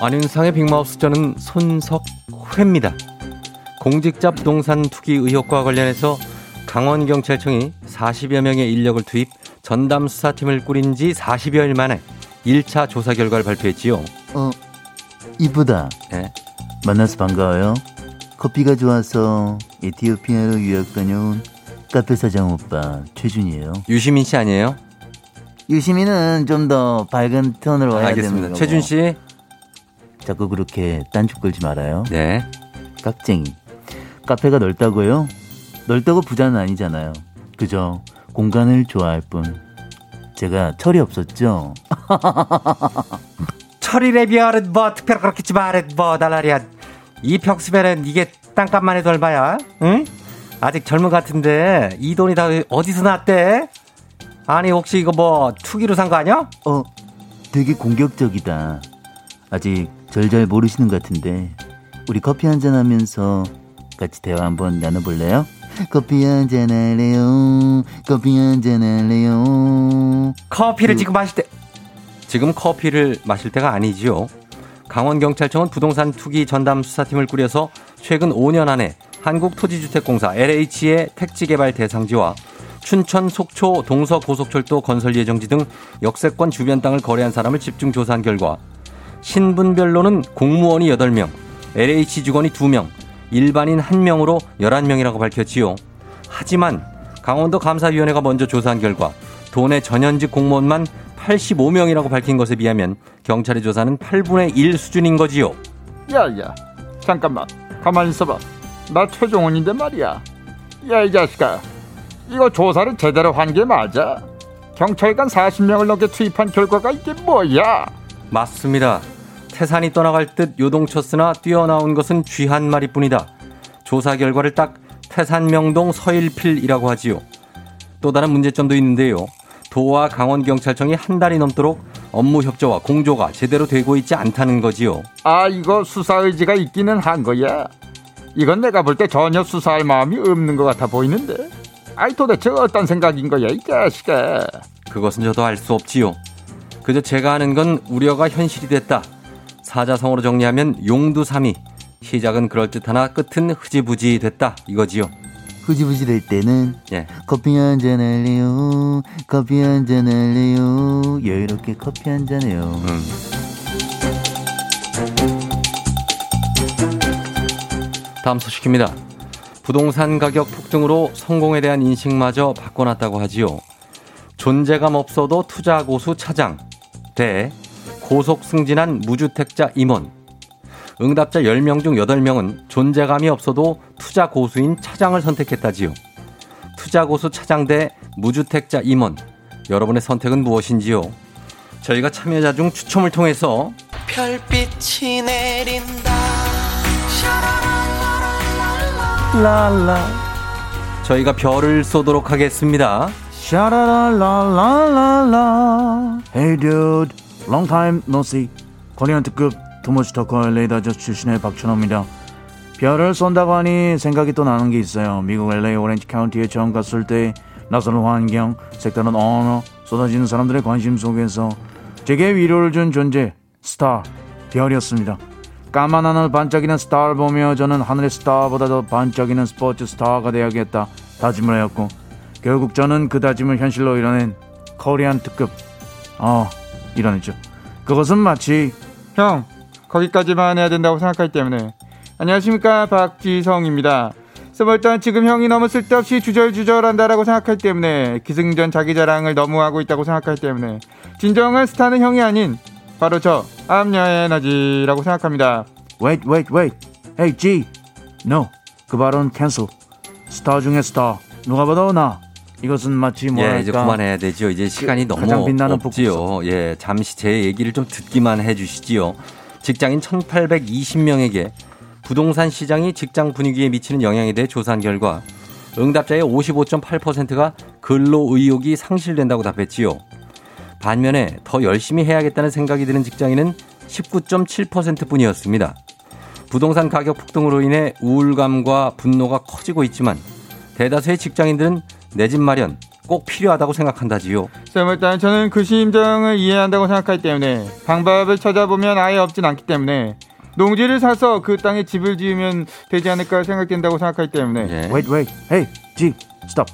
[SPEAKER 1] 안윤상의 빅마우스 저는 손석회입니다. 공직자 부동산 투기 의혹과 관련해서 강원경찰청이 40여 명의 인력을 투입 전담 수사팀을 꾸린 지 40여일 만에 1차 조사 결과를 발표했지요.
[SPEAKER 7] 어, 이쁘다.
[SPEAKER 1] 예.
[SPEAKER 7] 만나서 반가워요. 커피가 좋아서 에티오피아로 유학 다녀온 카페 사장 오빠 최준이에요.
[SPEAKER 1] 유시민 씨 아니에요?
[SPEAKER 7] 유시민은 좀 더 밝은 톤으로 와야 되는
[SPEAKER 1] 알겠습니다.
[SPEAKER 7] 거고.
[SPEAKER 1] 최준 씨.
[SPEAKER 7] 자꾸 그렇게 딴죽 걸지 말아요.
[SPEAKER 1] 네.
[SPEAKER 7] 깍쟁이. 카페가 넓다고요? 넓다고 부자는 아니잖아요. 그저 공간을 좋아할 뿐. 제가 철이 없었죠? <laughs>
[SPEAKER 1] 철이래 비하는 뭐 특별히 그렇겠지 말해 뭐 달라리야. 이 벽수면은 이게 땅값만 해도 얼마야? 응? 아직 젊은 것 같은데 이 돈이 다 어디서 났대? 아니 혹시 이거 뭐 투기로 산 거 아니야?
[SPEAKER 7] 어, 되게 공격적이다. 아직 절 잘 모르시는 것 같은데 우리 커피 한잔 하면서 같이 대화 한번 나눠볼래요? 커피 한잔 할래요? 커피 한잔 할래요?
[SPEAKER 1] 커피를
[SPEAKER 7] 그-
[SPEAKER 1] 지금 마실 때 지금 커피를 마실 때가 아니지요. 강원경찰청은 부동산 투기 전담 수사팀을 꾸려서 최근 5년 안에 한국토지주택공사 LH의 택지개발 대상지와 춘천 속초 동서 고속철도 건설 예정지 등 역세권 주변 땅을 거래한 사람을 집중 조사한 결과 신분별로는 공무원이 8명, LH 직원이 2명, 일반인 1명으로 11명이라고 밝혔지요. 하지만 강원도 감사위원회가 먼저 조사한 결과 도내 전현직 공무원만 85명이라고 밝힌 것에 비하면 경찰의 조사는 8분의 1 수준인 거지요.
[SPEAKER 8] 야야 잠깐만. 가만히 있어봐. 나 최종원인데 말이야. 야 이 자식아. 이거 조사를 제대로 한 게 맞아? 경찰관 40명을 넘게 투입한 결과가 이게 뭐야
[SPEAKER 1] 맞습니다. 태산이 떠나갈 듯 요동쳤으나 뛰어나온 것은 쥐 한 마리뿐이다. 조사 결과를 딱 태산명동 서일필이라고 하지요. 또 다른 문제점도 있는데요. 도와 강원경찰청이 한 달이 넘도록 업무 협조와 공조가 제대로 되고 있지 않다는 거지요.
[SPEAKER 8] 아 이거 수사 의지가 있기는 한 거야 이건 내가 볼 때 전혀 수사할 마음이 없는 것 같아 보이는데 아이 도대체 어떤 생각인 거야 이 자식아
[SPEAKER 1] 그것은 저도 알 수 없지요. 그저 제가 아는 건 우려가 현실이 됐다. 사자성어로 정리하면 용두삼이. 시작은 그럴듯하나 끝은 흐지부지 됐다. 이거지요.
[SPEAKER 9] 흐지부지 될 때는
[SPEAKER 1] 예.
[SPEAKER 9] 커피 한 잔 할래요 커피 한 잔 할래요 여유롭게 커피 한 잔해요
[SPEAKER 1] 음. 다음 소식입니다. 부동산 가격 폭등으로 성공에 대한 인식마저 바꿔놨다고 하지요. 존재감 없어도 투자 고수 차장 대 고속 승진한 무주택자 임원 응답자 10명 중 8명은 존재감이 없어도 투자 고수인 차장을 선택했다지요. 투자 고수 차장 대 무주택자 임원 여러분의 선택은 무엇인지요? 저희가 참여자 중 추첨을 통해서
[SPEAKER 10] 별빛이 내린다
[SPEAKER 1] 라라 저희가 별을 쏘도록 하겠습니다.
[SPEAKER 9] 샤라랄랄랄랄라. Hey dude, long time no see. 코리안 특급 too much talker LA 다저스 출신의 박찬호입니다. 별을 쏜다고 하니 생각이 또 나는 게 있어요. 미국 LA 오렌지 카운티에 처음 갔을 때 낯선 환경, 색다른 언어, 쏟아지는 사람들의 관심 속에서 제게 위로를 준 존재 스타, 별이었습니다. 까만 하늘 반짝이는 스타를 보며 저는 하늘의 스타보다 더 반짝이는 스포츠 스타가 되어야겠다 다짐을 하였고 결국 저는 그 다짐을 현실로 이뤄낸 코리안 특급 어 이뤄냈죠. 그것은 마치
[SPEAKER 8] 형 거기까지만 해야 된다고 생각하기 때문에. 안녕하십니까? 박지성입니다. 일단 지금 형이 너무 쓸데없이 주절주절한다라고 생각하기 때문에 기승전 자기 자랑을 너무 하고 있다고 생각하기 때문에. 진정한 스타는 형이 아닌 바로 저 암녀의 에너지라고 생각합니다.
[SPEAKER 9] Wait wait wait. Hey G. No. 그 발언 cancel 스타 중에 스타. 누가 봐도 나 이것은 마치 뭐랄까
[SPEAKER 1] 예, 이제 그만해야 되죠. 이제 시간이
[SPEAKER 9] 그
[SPEAKER 1] 너무
[SPEAKER 9] 빛나는
[SPEAKER 1] 없지요. 예, 잠시 제 얘기를 좀 듣기만 해 주시지요. 직장인 1820명에게 부동산 시장이 직장 분위기에 미치는 영향에 대해 조사한 결과 응답자의 55.8%가 근로 의욕이 상실된다고 답했지요. 반면에 더 열심히 해야겠다는 생각이 드는 직장인은 19.7% 뿐이었습니다. 부동산 가격 폭등으로 인해 우울감과 분노가 커지고 있지만 대다수의 직장인들은 내 집 마련 꼭 필요하다고 생각한다지요.
[SPEAKER 8] 일단 저는 그 심정을 이해한다고 생각하기 때문에 방법을 찾아보면 아예 없진 않기 때문에 농지를 사서 그 땅에 집을 지으면 되지 않을까 생각된다고 생각하기 때문에
[SPEAKER 1] 예.
[SPEAKER 9] wait wait hey G stop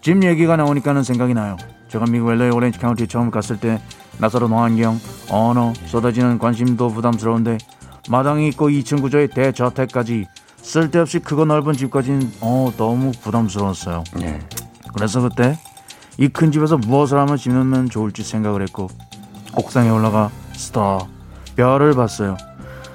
[SPEAKER 9] 집 얘기가 나오니까는 생각이 나요 제가 미국 LA 오렌지 카운티에 처음 갔을 때 낯설은 환경 언어 쏟아지는 관심도 부담스러운데 마당이 있고 2층 구조의 대저택까지 쓸데없이 크고 넓은 집까지는 어 너무 부담스러웠어요
[SPEAKER 1] 예.
[SPEAKER 9] 그래서 그때 이 큰 집에서 무엇을 하면 지으면 좋을지 생각을 했고 옥상에 올라가 스타 별을 봤어요.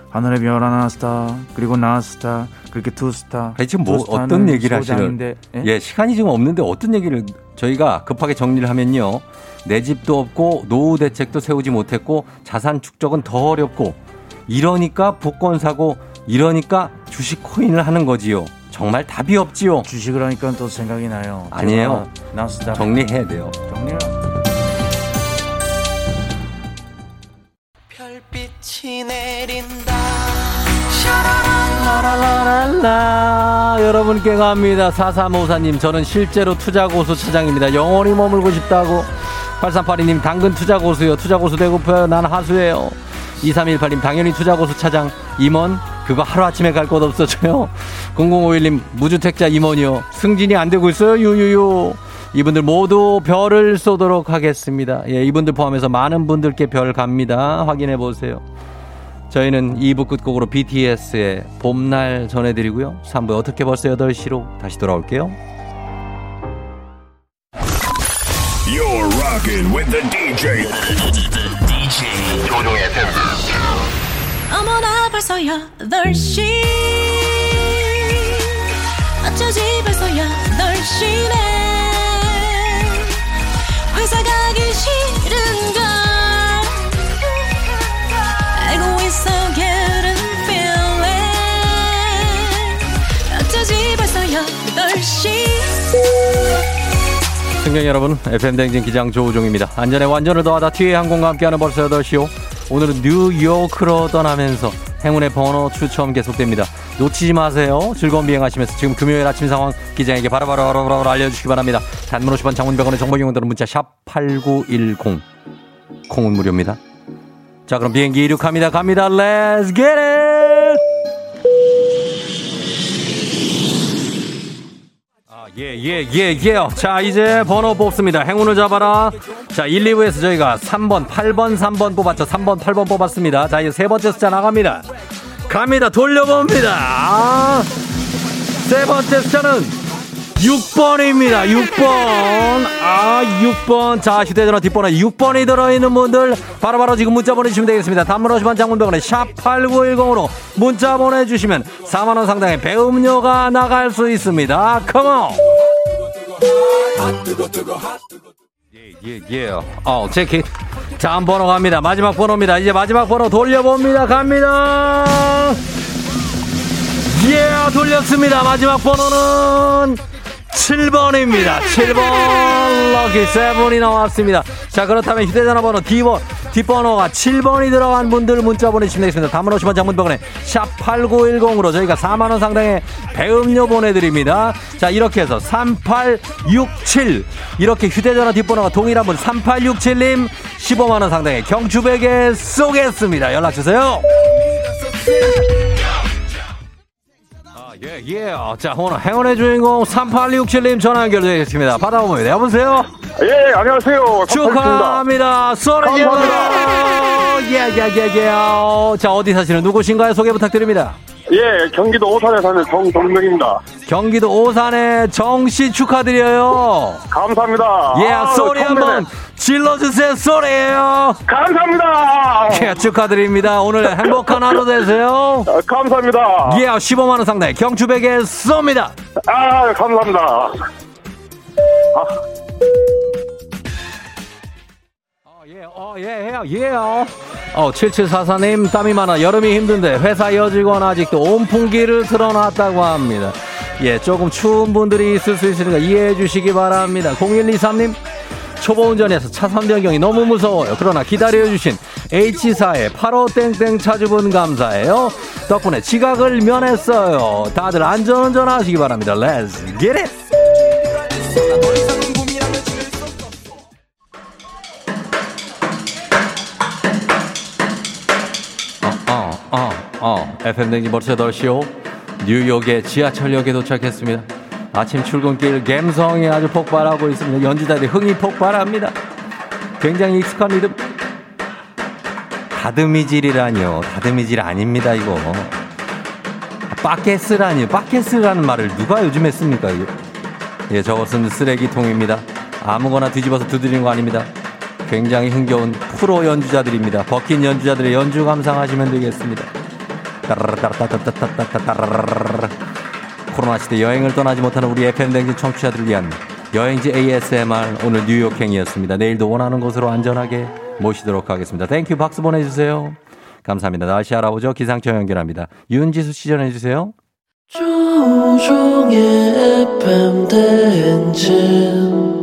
[SPEAKER 9] 하늘의 별 하나 스타 그리고 나 스타 그렇게 두 스타.
[SPEAKER 1] 아니, 지금 뭐 어떤 얘기를 하시는
[SPEAKER 9] 예?
[SPEAKER 1] 예, 시간이 지금 없는데 어떤 얘기를 저희가 급하게 정리를 하면요. 내 집도 없고 노후 대책도 세우지 못했고 자산 축적은 더 어렵고 이러니까 복권 사고 이러니까 주식 코인을 하는 거지요. 정말 답이 없지요.
[SPEAKER 9] 주식을 하니까 또 생각이 나요.
[SPEAKER 1] 아니에요.
[SPEAKER 9] 나스닥
[SPEAKER 1] 정리해야 돼요.
[SPEAKER 9] 정리를
[SPEAKER 10] 별빛이 내린다
[SPEAKER 1] 라라라라 여러분께 갑니다. 4354님 저는 실제로 투자고수 차장입니다. 영원히 머물고 싶다고 8382님 당근 투자고수요. 투자고수 되고파요. 난 하수예요. 2318님 당연히 투자고수 차장 임원 그거 하루아침에 갈 곳 없어져요. <laughs> 0051님 무주택자 임원이요. 승진이 안 되고 있어요. 유유유. 이분들 모두 별을 쏘도록 하겠습니다. 예, 이분들 포함해서 많은 분들께 별 갑니다. 확인해 보세요. 저희는 2부 끝곡으로 BTS의 봄날 전해드리고요. 3부 어떻게 벌써 8시로 다시 돌아올게요.
[SPEAKER 11] You're rocking with the DJ. DJ 조종의 팬.
[SPEAKER 12] 어머나 벌써 8시 어쩌지 벌써 8시네 회사 가기 싫은걸. 알고 있어 getting feeling 어쩌지 벌써 8시
[SPEAKER 1] 승객 여러분, FM댕진 기장 조우종입니다. 안전에 완전을 더하다 티웨이 항공과 함께하는 벌써 8시요. 오늘은 뉴요크로 떠나면서 행운의 번호 추첨 계속됩니다. 놓치지 마세요. 즐거운 비행하시면서 지금 금요일 아침 상황 기장에게 바로바로 알려주시기 바랍니다. 단문 50원 장문병원의 정보용들은 문자 샵 8910. 콩은 무료입니다. 자, 그럼 비행기 이륙합니다. 갑니다. Let's get it! 예, 예, 예, 예. 자, 이제 번호 뽑습니다. 행운을 잡아라. 자, 1, 2부에서 저희가 3번, 8번, 3번 뽑았죠. 3번, 8번 뽑았습니다. 자, 이제 세 번째 숫자 나갑니다. 갑니다. 돌려봅니다. 아, 세 번째 숫자는 6번입니다. 6번. 아, 6번. 자, 휴대전화 뒷번호 6번이 들어있는 분들 바로 바로 지금 문자 보내주시면 되겠습니다. 단문 50원 장문병원에 샵8910으로 문자 보내주시면 4만원 상당의 배음료가 나갈 수 있습니다. 컴온! 예, 예. 어, 체크. 다음 번호 갑니다. 마지막 번호입니다. 이제 마지막 번호 돌려봅니다. 갑니다. 예, 돌렸습니다. 마지막 번호는 7번입니다. 7번 럭키 세븐이 나왔습니다. 자 그렇다면 휴대전화 번호 D번 뒷번호가 7번이 들어간 분들 문자 보내주시면 되겠습니다. 담은 50원 장문병원에 샵8910으로 저희가 4만원 상당의 배음료 보내드립니다. 자 이렇게 해서 3867 이렇게 휴대전화 뒷번호가 동일한 분 3867님 15만원 상당의 경추베개 쏘겠습니다. 연락주세요. 예, 예. 자, 오늘 행운의 주인공 3867님 전화 연결되겠습니다. 받아봅니다. 여보세요?
[SPEAKER 13] 예, 안녕하세요.
[SPEAKER 1] 축하합니다. 소리 질러! 예, 예, 예, 예. 자, 어디 사시는 누구신가요? 소개 부탁드립니다.
[SPEAKER 13] 예, 경기도 오산에 사는 정동명입니다.
[SPEAKER 1] 경기도 오산의 정씨 축하드려요.
[SPEAKER 13] 감사합니다.
[SPEAKER 1] 예,
[SPEAKER 13] 아우,
[SPEAKER 1] 소리 한번 질러주세요. 소리예요
[SPEAKER 13] 감사합니다.
[SPEAKER 1] 예, 축하드립니다. 오늘 행복한 하루 되세요.
[SPEAKER 13] 아, 감사합니다.
[SPEAKER 1] 예, 15만 원 상당의 경추베개 쏩니다.
[SPEAKER 13] 아, 감사합니다.
[SPEAKER 1] 어, 예, 예, 예. 어, 7744님, 땀이 많아. 여름이 힘든데, 회사 여직원 아직도 온풍기를 틀어놨다고 합니다. 예, 조금 추운 분들이 있을 수 있으니까 이해해 주시기 바랍니다. 0123님, 초보 운전에서 차선 변경이 너무 무서워요. 그러나 기다려주신 H사의 85땡땡 차주분 감사해요. 덕분에 지각을 면했어요. 다들 안전운전 하시기 바랍니다. Let's get it! FM 댕지 벌써 8시요. 뉴욕의 지하철역에 도착했습니다. 아침 출근길 갬성이 아주 폭발하고 있습니다. 연주자들이 흥이 폭발합니다. 굉장히 익숙한 리듬. 다듬이질이라니요. 다듬이질 아닙니다, 이거. 빠켓스라니요. 빠켓스라는 말을 누가 요즘 했습니까, 이거? 예, 저것은 쓰레기통입니다. 아무거나 뒤집어서 두드리는 거 아닙니다. 굉장히 흥겨운 프로 연주자들입니다. 버킨 연주자들의 연주 감상하시면 되겠습니다. 코로나 시대 여행을 떠나지 못하는 우리 FM댕진 청취자들을 위한 여행지 ASMR 오늘 뉴욕행이었습니다. 내일도 원하는 곳으로 안전하게 모시도록 하겠습니다. Thank you 박수 보내주세요. 감사합니다. 날씨 알아보죠. 기상청 연결합니다. 윤지수 씨 전해주세요.
[SPEAKER 14] 조우종의 FM 대행진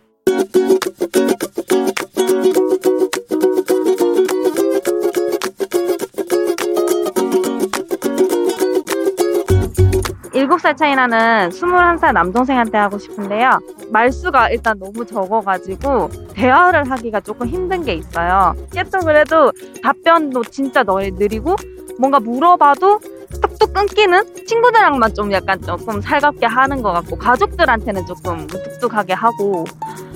[SPEAKER 15] 7살 차이 나는 21살 남동생한테 하고 싶은데요. 말수가 일단 너무 적어가지고 대화를 하기가 조금 힘든 게 있어요. 깨톡을 해도 답변도 진짜 너 느리고 뭔가 물어봐도 뚝뚝 끊기는 친구들랑만 좀 약간 조금 살갑게 하는 것 같고 가족들한테는 조금 무뚝뚝하게 하고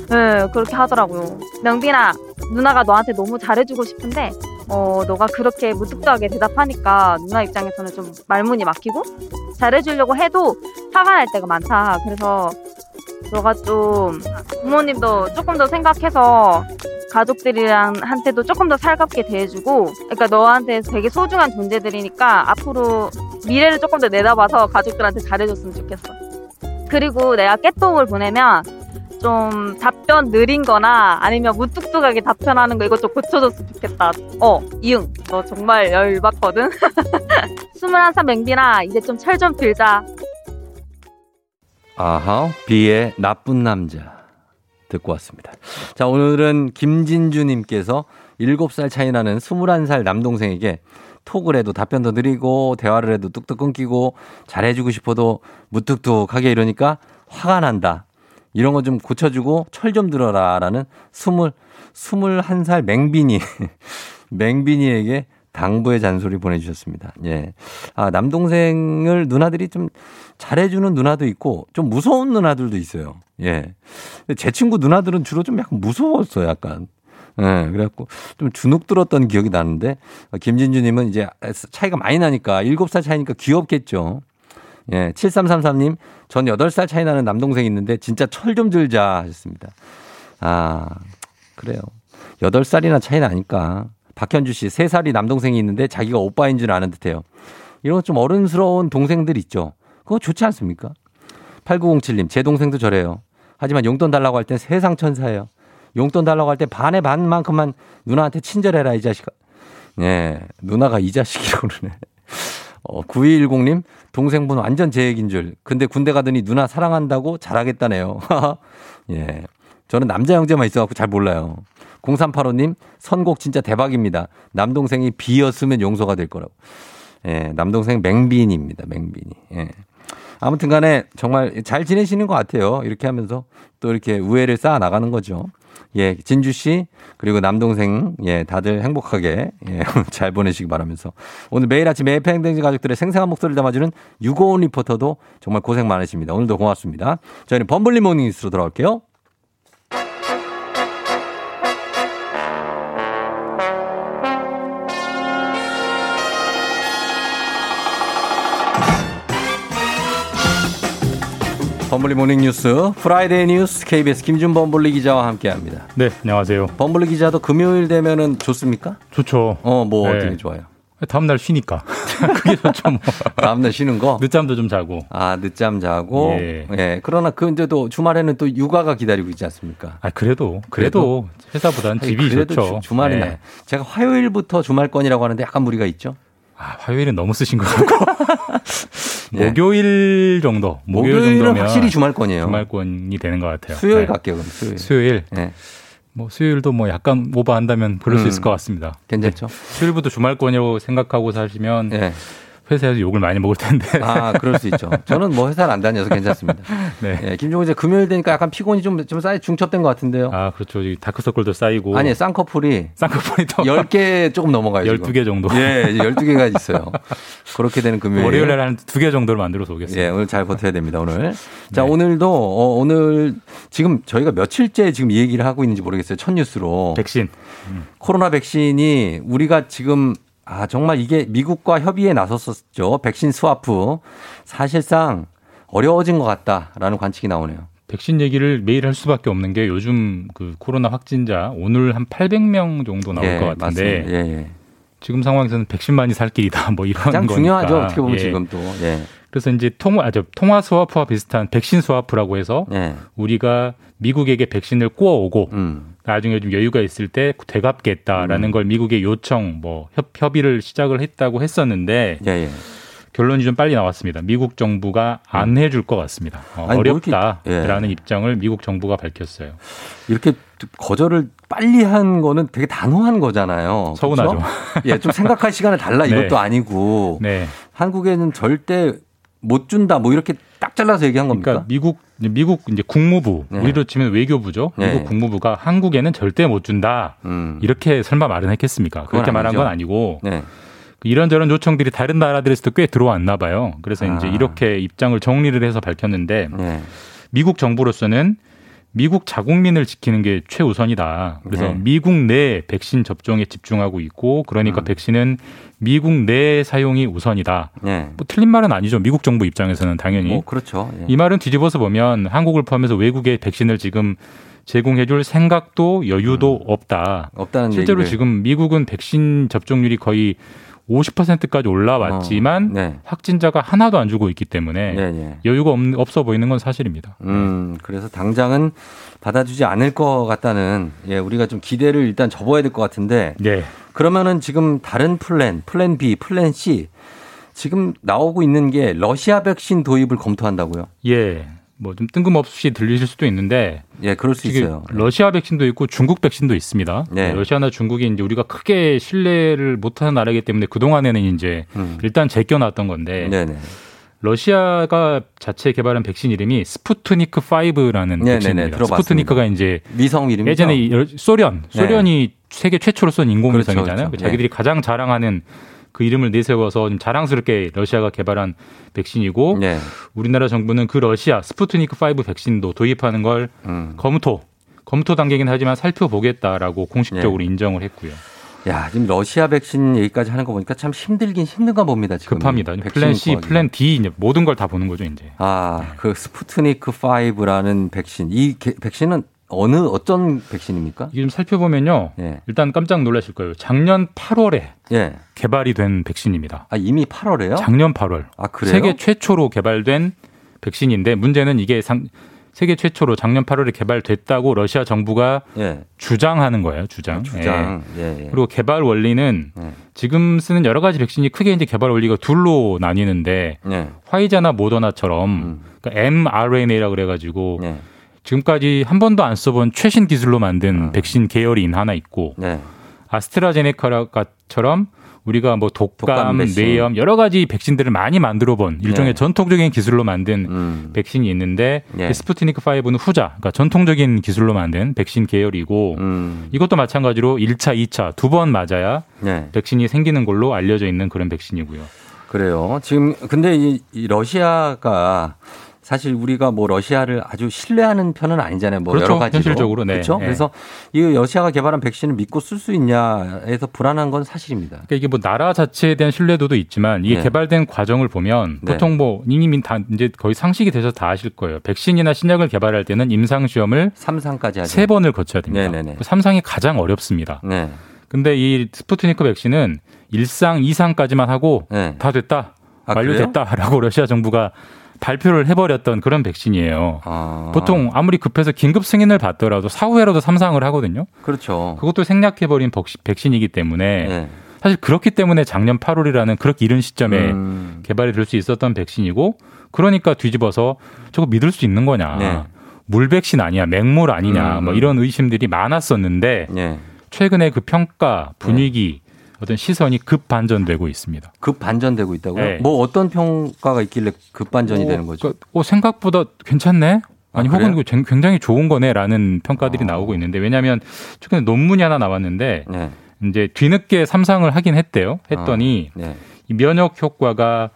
[SPEAKER 15] 네, 그렇게 하더라고요. 명빈아, 누나가 너한테 너무 잘해주고 싶은데 어, 너가 그렇게 무뚝뚝하게 대답하니까 누나 입장에서는 좀 말문이 막히고 잘해주려고 해도 화가 날 때가 많다. 그래서 너가 좀 부모님도 조금 더 생각해서 가족들이랑 한테도 조금 더 살갑게 대해주고 그러니까 너한테 되게 소중한 존재들이니까 앞으로 미래를 조금 더 내다봐서 가족들한테 잘해줬으면 좋겠어. 그리고 내가 깨톡을 보내면 좀 답변 느린 거나 아니면 무뚝뚝하게 답변하는 거 이것 좀 고쳐줬으면 좋겠다. 어, 이응. 너 정말 열받거든? <laughs> 21살 맹빈아, 이제 좀철좀 들자.
[SPEAKER 1] 아하, 비의 나쁜 남자. 듣고 왔습니다. 자, 오늘은 김진주님께서 7살 차이 나는 21살 남동생에게 톡을 해도 답변도 느리고 대화를 해도 뚝뚝 끊기고 잘해주고 싶어도 무뚝뚝하게 이러니까 화가 난다. 이런 거 좀 고쳐주고 철 좀 들어라. 라는 20, 21살 맹빈이, 맹빈이에게 당부의 잔소리 보내주셨습니다. 예. 아, 남동생을 누나들이 좀 잘해주는 누나도 있고 좀 무서운 누나들도 있어요. 예. 제 친구 누나들은 주로 좀 약간 무서웠어요. 약간. 예, 그래갖고 좀 주눅 들었던 기억이 나는데 김진주님은 이제 차이가 많이 나니까 7살 차이니까 귀엽겠죠. 예, 7333님, 전 8살 차이 나는 남동생이 있는데 진짜 철 좀 들자 하셨습니다. 아, 그래요. 8살이나 차이 나니까. 박현주 씨, 3살이 남동생이 있는데 자기가 오빠인 줄 아는 듯 해요. 이런 좀 어른스러운 동생들 있죠. 그거 좋지 않습니까? 8907님, 제 동생도 저래요. 하지만 용돈 달라고 할 땐 세상 천사예요. 용돈 달라고 할 때 반의 반만큼만 누나한테 친절해라, 이 자식아. 예, 누나가 이 자식이라고 그러네. 어, 9210님, 동생분 완전 제 얘기인 줄. 근데 군대 가더니 누나 사랑한다고 잘하겠다네요. <laughs> 예. 저는 남자 형제만 있어갖고 잘 몰라요. 0385님, 선곡 진짜 대박입니다. 남동생이 비였으면 용서가 될 거라고. 예, 남동생 맹빈입니다. 맹빈이. 예. 아무튼 간에 정말 잘 지내시는 것 같아요. 이렇게 하면서 또 이렇게 우애를 쌓아 나가는 거죠. 예, 진주 씨, 그리고 남동생, 예, 다들 행복하게, 예, <laughs> 잘 보내시기 바라면서. 오늘 매일 아침 매팽댕지 가족들의 생생한 목소리를 담아주는 유고온 리포터도 정말 고생 많으십니다. 오늘도 고맙습니다. 저희는 범블리 morning 뉴스로 돌아올게요. 범블리 morning 뉴스 Friday 뉴스 KBS 김준 범블리 기자와 함께합니다.
[SPEAKER 16] 네, 안녕하세요.
[SPEAKER 1] 범블리 기자도 금요일 되면은 좋습니까?
[SPEAKER 16] 좋죠.
[SPEAKER 1] 어, 뭐
[SPEAKER 16] 네.
[SPEAKER 1] 어떻게 좋아요?
[SPEAKER 16] 다음 날 쉬니까. <laughs> 그게 좋죠, 뭐.
[SPEAKER 1] 다음 날 쉬는 거?
[SPEAKER 16] 늦잠도 좀 자고.
[SPEAKER 1] 아, 늦잠 자고.
[SPEAKER 16] 예.
[SPEAKER 1] 예. 그러나 그 이제도 주말에는 또 육아가 기다리고 있지 않습니까?
[SPEAKER 16] 아, 그래도 그래도 회사보다는
[SPEAKER 1] 아니,
[SPEAKER 16] 집이
[SPEAKER 1] 그래도
[SPEAKER 16] 좋죠.
[SPEAKER 1] 주, 말이
[SPEAKER 16] 네.
[SPEAKER 1] 나요. 제가 화요일부터 주말권이라고 하는데 약간 무리가 있죠?
[SPEAKER 16] 아, 화요일은 너무 쓰신 것 같고. <laughs>
[SPEAKER 1] 예.
[SPEAKER 16] 목요일 정도. 목요일
[SPEAKER 1] 목요일은
[SPEAKER 16] 정도면
[SPEAKER 1] 확실히 주말권이에요.
[SPEAKER 16] 주말권이 되는 것 같아요.
[SPEAKER 1] 수요일
[SPEAKER 16] 네.
[SPEAKER 1] 갈게요, 그럼 수요일.
[SPEAKER 16] 수요일.
[SPEAKER 1] 예.
[SPEAKER 16] 뭐 수요일도 뭐 약간 오버한다면 그럴 수
[SPEAKER 1] 음.
[SPEAKER 16] 있을 것 같습니다.
[SPEAKER 1] 괜찮죠?
[SPEAKER 16] 수요일부터 주말권이라고 생각하고 사시면
[SPEAKER 1] 예.
[SPEAKER 16] 회사에서 욕을 많이 먹을 텐데.
[SPEAKER 1] 아, 그럴 수 있죠. 저는 뭐 회사를 안 다녀서 괜찮습니다. <laughs>
[SPEAKER 16] 네.
[SPEAKER 1] 예, 김종호 이제 금요일 되니까 약간 피곤이 좀, 좀 쌓여 중첩된 것 같은데요.
[SPEAKER 16] 아, 그렇죠. 이 다크서클도 쌓이고.
[SPEAKER 1] 아니, 쌍꺼풀이
[SPEAKER 16] 쌍꺼풀이 또
[SPEAKER 1] 10개 조금 넘어가요.
[SPEAKER 16] 12개 정도.
[SPEAKER 1] 예, 12개가 있어요. 그렇게 되는 금요일.
[SPEAKER 16] 월요일에 한두 개 정도를 만들어서 오겠습니다.
[SPEAKER 1] 예, 오늘 잘 버텨야 됩니다, 오늘. 자, 오늘도, 어, 오늘 지금 저희가 며칠째 지금 이 얘기를 하고 있는지 모르겠어요. 첫 뉴스로.
[SPEAKER 16] 백신.
[SPEAKER 1] 코로나 백신이 우리가 지금 아, 정말 이게 미국과 협의에 나섰었죠. 백신 스와프. 사실상 어려워진 것 같다라는 관측이 나오네요.
[SPEAKER 16] 백신 얘기를 매일 할 수밖에 없는 게 요즘 그 코로나 확진자 오늘 한 800명 정도 나올
[SPEAKER 1] 예,
[SPEAKER 16] 것 같은데.
[SPEAKER 1] 예, 예.
[SPEAKER 16] 지금 상황에서는 백신만이 살 길이다 뭐 이런
[SPEAKER 1] 가장
[SPEAKER 16] 거니까.
[SPEAKER 1] 중요하죠. 어떻게 보면
[SPEAKER 16] 예.
[SPEAKER 1] 지금 또. 예.
[SPEAKER 16] 그래서 이제 통화 아저 통화 스와프와 비슷한 백신 스와프라고 해서
[SPEAKER 1] 예.
[SPEAKER 16] 우리가 미국에게 백신을 꾸어오고
[SPEAKER 1] 음.
[SPEAKER 16] 나중에 좀 여유가 있을 때 되갚겠다라는 걸 미국에 요청 뭐 협, 협의를 시작을 했다고 했었는데
[SPEAKER 1] 예, 예.
[SPEAKER 16] 결론이 좀 빨리 나왔습니다. 미국 정부가 안 해줄 것 같습니다. 어,
[SPEAKER 1] 음. 아니, 뭐
[SPEAKER 16] 어렵다라는
[SPEAKER 1] 예.
[SPEAKER 16] 입장을 미국 정부가 밝혔어요.
[SPEAKER 1] 이렇게 거절을 빨리 한 거는 되게 단호한 거잖아요.
[SPEAKER 16] 서운하죠.
[SPEAKER 1] 그렇죠? 예, 좀 생각할 시간을 달라 <laughs>
[SPEAKER 16] 네.
[SPEAKER 1] 이것도 아니고
[SPEAKER 16] 네.
[SPEAKER 1] 한국에는 절대 못 준다 뭐 이렇게 딱 잘라서 얘기한 겁니까?
[SPEAKER 16] 그러니까 미국 미국 이제 국무부
[SPEAKER 1] 네.
[SPEAKER 16] 우리로 치면 외교부죠.
[SPEAKER 1] 네.
[SPEAKER 16] 미국 국무부가 한국에는 절대 못 준다. 이렇게 설마 말은 했겠습니까?
[SPEAKER 1] 음.
[SPEAKER 16] 그렇게 말한
[SPEAKER 1] 아니죠.
[SPEAKER 16] 건 아니고
[SPEAKER 1] 네.
[SPEAKER 16] 이런저런 요청들이 다른 나라들에서도 꽤 들어왔나 봐요. 그래서 이제
[SPEAKER 1] 아.
[SPEAKER 16] 이렇게 입장을 정리를 해서 밝혔는데
[SPEAKER 1] 네.
[SPEAKER 16] 미국 정부로서는 미국 자국민을 지키는 게 최우선이다. 그래서
[SPEAKER 1] 네.
[SPEAKER 16] 미국 내 백신 접종에 집중하고 있고 그러니까
[SPEAKER 1] 음.
[SPEAKER 16] 백신은 미국 내 사용이 우선이다.
[SPEAKER 1] 네.
[SPEAKER 16] 뭐 틀린 말은 아니죠. 미국 정부 입장에서는 당연히.
[SPEAKER 1] 뭐 그렇죠. 예.
[SPEAKER 16] 이 말은 뒤집어서 보면 한국을 포함해서 외국에 백신을 지금 제공해줄 생각도 여유도 없다.
[SPEAKER 1] 음. 없다는
[SPEAKER 16] 실제로
[SPEAKER 1] 얘기를.
[SPEAKER 16] 지금 미국은 백신 접종률이 거의 50%까지 올라왔지만
[SPEAKER 1] 어, 네.
[SPEAKER 16] 확진자가 하나도 안 주고 있기 때문에
[SPEAKER 1] 예, 예.
[SPEAKER 16] 여유가 없, 없어 보이는 건 사실입니다.
[SPEAKER 1] 음, 그래서 당장은 받아주지 않을 것 같다는 예, 우리가 좀 기대를 일단 접어야 될 것 같은데
[SPEAKER 16] 네.
[SPEAKER 1] 그러면은 지금 다른 플랜, 플랜 B, 플랜 C 지금 나오고 있는 게 러시아 백신 도입을 검토한다고요?
[SPEAKER 16] 예. 뭐 좀 뜬금없이 들리실 수도 있는데
[SPEAKER 1] 예, 그럴 수 있어요.
[SPEAKER 16] 러시아 백신도 있고 중국 백신도 있습니다.
[SPEAKER 1] 네.
[SPEAKER 16] 러시아나 중국이 이제 우리가 크게 신뢰를 못하는 나라이기 때문에 그 동안에는 이제 일단 제껴놨던 건데
[SPEAKER 1] 음. 네네.
[SPEAKER 16] 러시아가 자체 개발한 백신 이름이 스푸트니크 5라는
[SPEAKER 1] 네네네,
[SPEAKER 16] 백신입니다.
[SPEAKER 1] 들어봤습니다.
[SPEAKER 16] 스푸트니크가 이제
[SPEAKER 1] 위성 이름이죠?
[SPEAKER 16] 예전에 소련,
[SPEAKER 1] 네.
[SPEAKER 16] 소련이 세계 최초로 쏜 인공위성이잖아요.
[SPEAKER 1] 그렇죠, 그렇죠.
[SPEAKER 16] 자기들이 가장 자랑하는 그 이름을 내세워서 좀 자랑스럽게 러시아가 개발한 백신이고
[SPEAKER 1] 네.
[SPEAKER 16] 우리나라 정부는 그 러시아 스푸트니크 5 백신도 도입하는 걸
[SPEAKER 1] 음.
[SPEAKER 16] 검토 검토 단계긴 하지만 살펴보겠다라고 공식적으로
[SPEAKER 1] 네.
[SPEAKER 16] 인정을 했고요.
[SPEAKER 1] 야, 지금 러시아 백신 얘기까지 하는 거 보니까 참 힘들긴 힘든가 봅니다, 지금.
[SPEAKER 16] 급합니다. 플랜 C. 플랜 D 이제 모든 걸 다 보는 거죠 이제.
[SPEAKER 1] 아, 그 스푸트니크 5라는 백신. 이 게- 백신은 어느 어떤 백신입니까?
[SPEAKER 16] 이게 좀 살펴보면요.
[SPEAKER 1] 예.
[SPEAKER 16] 일단 깜짝 놀라실 거예요. 작년 8월에
[SPEAKER 1] 예.
[SPEAKER 16] 개발이 된 백신입니다.
[SPEAKER 1] 아, 이미 8월에요?
[SPEAKER 16] 작년 8월.
[SPEAKER 1] 아, 그래요?
[SPEAKER 16] 세계 최초로 개발된 백신인데 문제는 이게 상- 세계 최초로 작년 8월에 개발됐다고 러시아 정부가
[SPEAKER 1] 예.
[SPEAKER 16] 주장하는 거예요. 주장.
[SPEAKER 1] 주장.
[SPEAKER 16] 예.
[SPEAKER 1] 예, 예.
[SPEAKER 16] 그리고 개발 원리는
[SPEAKER 1] 예.
[SPEAKER 16] 지금 쓰는 여러 가지 백신이 크게 이제 개발 원리가 둘로 나뉘는데
[SPEAKER 1] 예.
[SPEAKER 16] 화이자나 모더나처럼
[SPEAKER 1] 음.
[SPEAKER 16] 그러니까 mRNA라 그래가지고
[SPEAKER 1] 예.
[SPEAKER 16] 지금까지 한 번도 안 써본 최신 기술로 만든
[SPEAKER 1] 음.
[SPEAKER 16] 백신 계열이 하나 있고
[SPEAKER 1] 네.
[SPEAKER 16] 아스트라제네카처럼 우리가 뭐 독감,
[SPEAKER 1] 독감.
[SPEAKER 16] 뇌염 여러 가지 백신들을 많이 만들어 본 일종의
[SPEAKER 1] 네.
[SPEAKER 16] 전통적인 기술로 만든
[SPEAKER 1] 음.
[SPEAKER 16] 백신이 있는데
[SPEAKER 1] 예.
[SPEAKER 16] 그 스푸트니크 5는 후자, 그러니까 전통적인 기술로 만든 백신 계열이고
[SPEAKER 1] 음.
[SPEAKER 16] 이것도 마찬가지로 1차, 2차 두 번 맞아야
[SPEAKER 1] 네.
[SPEAKER 16] 백신이 생기는 걸로 알려져 있는 그런 백신이고요.
[SPEAKER 1] 그래요. 지금 근데 이, 이 러시아가 사실 우리가 뭐 러시아를 아주 신뢰하는 편은 아니잖아요. 뭐
[SPEAKER 16] 그렇죠.
[SPEAKER 1] 여러 가지로.
[SPEAKER 16] 현실적으로, 네.
[SPEAKER 1] 그렇죠.
[SPEAKER 16] 네.
[SPEAKER 1] 그래서 이 러시아가 개발한 백신을 믿고 쓸 수 있냐에서 불안한 건 사실입니다.
[SPEAKER 16] 그러니까 이게 뭐 나라 자체에 대한 신뢰도도 있지만 이게
[SPEAKER 1] 네.
[SPEAKER 16] 개발된 과정을 보면
[SPEAKER 1] 네.
[SPEAKER 16] 보통 뭐 이미 다 이제 거의 상식이 돼서 다 아실 거예요. 백신이나 신약을 개발할 때는 임상 시험을
[SPEAKER 1] 3상까지 하죠.
[SPEAKER 16] 세 번을 거쳐야 됩니다.
[SPEAKER 1] 네네네.
[SPEAKER 16] 그 삼상이 가장 어렵습니다.
[SPEAKER 1] 네.
[SPEAKER 16] 근데 이 스푸트니크 백신은 1상, 2상까지만 하고
[SPEAKER 1] 네.
[SPEAKER 16] 다 됐다.
[SPEAKER 1] 아,
[SPEAKER 16] 완료됐다라고 러시아 정부가 발표를 해버렸던 그런 백신이에요.
[SPEAKER 1] 아.
[SPEAKER 16] 보통 아무리 급해서 긴급 승인을 받더라도 사후에라도 삼상을 하거든요.
[SPEAKER 1] 그렇죠.
[SPEAKER 16] 그것도 생략해버린 벅시- 백신이기 때문에
[SPEAKER 1] 네.
[SPEAKER 16] 사실 그렇기 때문에 작년 8월이라는 그렇게 이른 시점에
[SPEAKER 1] 음.
[SPEAKER 16] 개발이 될 수 있었던 백신이고 그러니까 뒤집어서 저거 믿을 수 있는 거냐.
[SPEAKER 1] 네.
[SPEAKER 16] 물 백신 아니야, 맹물 아니냐,
[SPEAKER 1] 음,
[SPEAKER 16] 뭐
[SPEAKER 1] 음.
[SPEAKER 16] 이런 의심들이 많았었는데
[SPEAKER 1] 네.
[SPEAKER 16] 최근에 그 평가 분위기 어떤 시선이 급 반전되고 있습니다.
[SPEAKER 1] 급 반전되고 있다고요?
[SPEAKER 16] 네.
[SPEAKER 1] 뭐 어떤 평가가 있길래 급 반전이
[SPEAKER 16] 어,
[SPEAKER 1] 되는 거죠?
[SPEAKER 16] 그러니까 어, 생각보다 괜찮네. 아니
[SPEAKER 1] 아,
[SPEAKER 16] 혹은
[SPEAKER 1] 그래요?
[SPEAKER 16] 그 굉장히 좋은 거네라는 평가들이
[SPEAKER 1] 아.
[SPEAKER 16] 나오고 있는데 왜냐하면 최근에 논문이 하나 나왔는데
[SPEAKER 1] 네.
[SPEAKER 16] 이제 뒤늦게 삼상을 하긴 했대요. 했더니
[SPEAKER 1] 아, 네.
[SPEAKER 16] 이 면역 효과가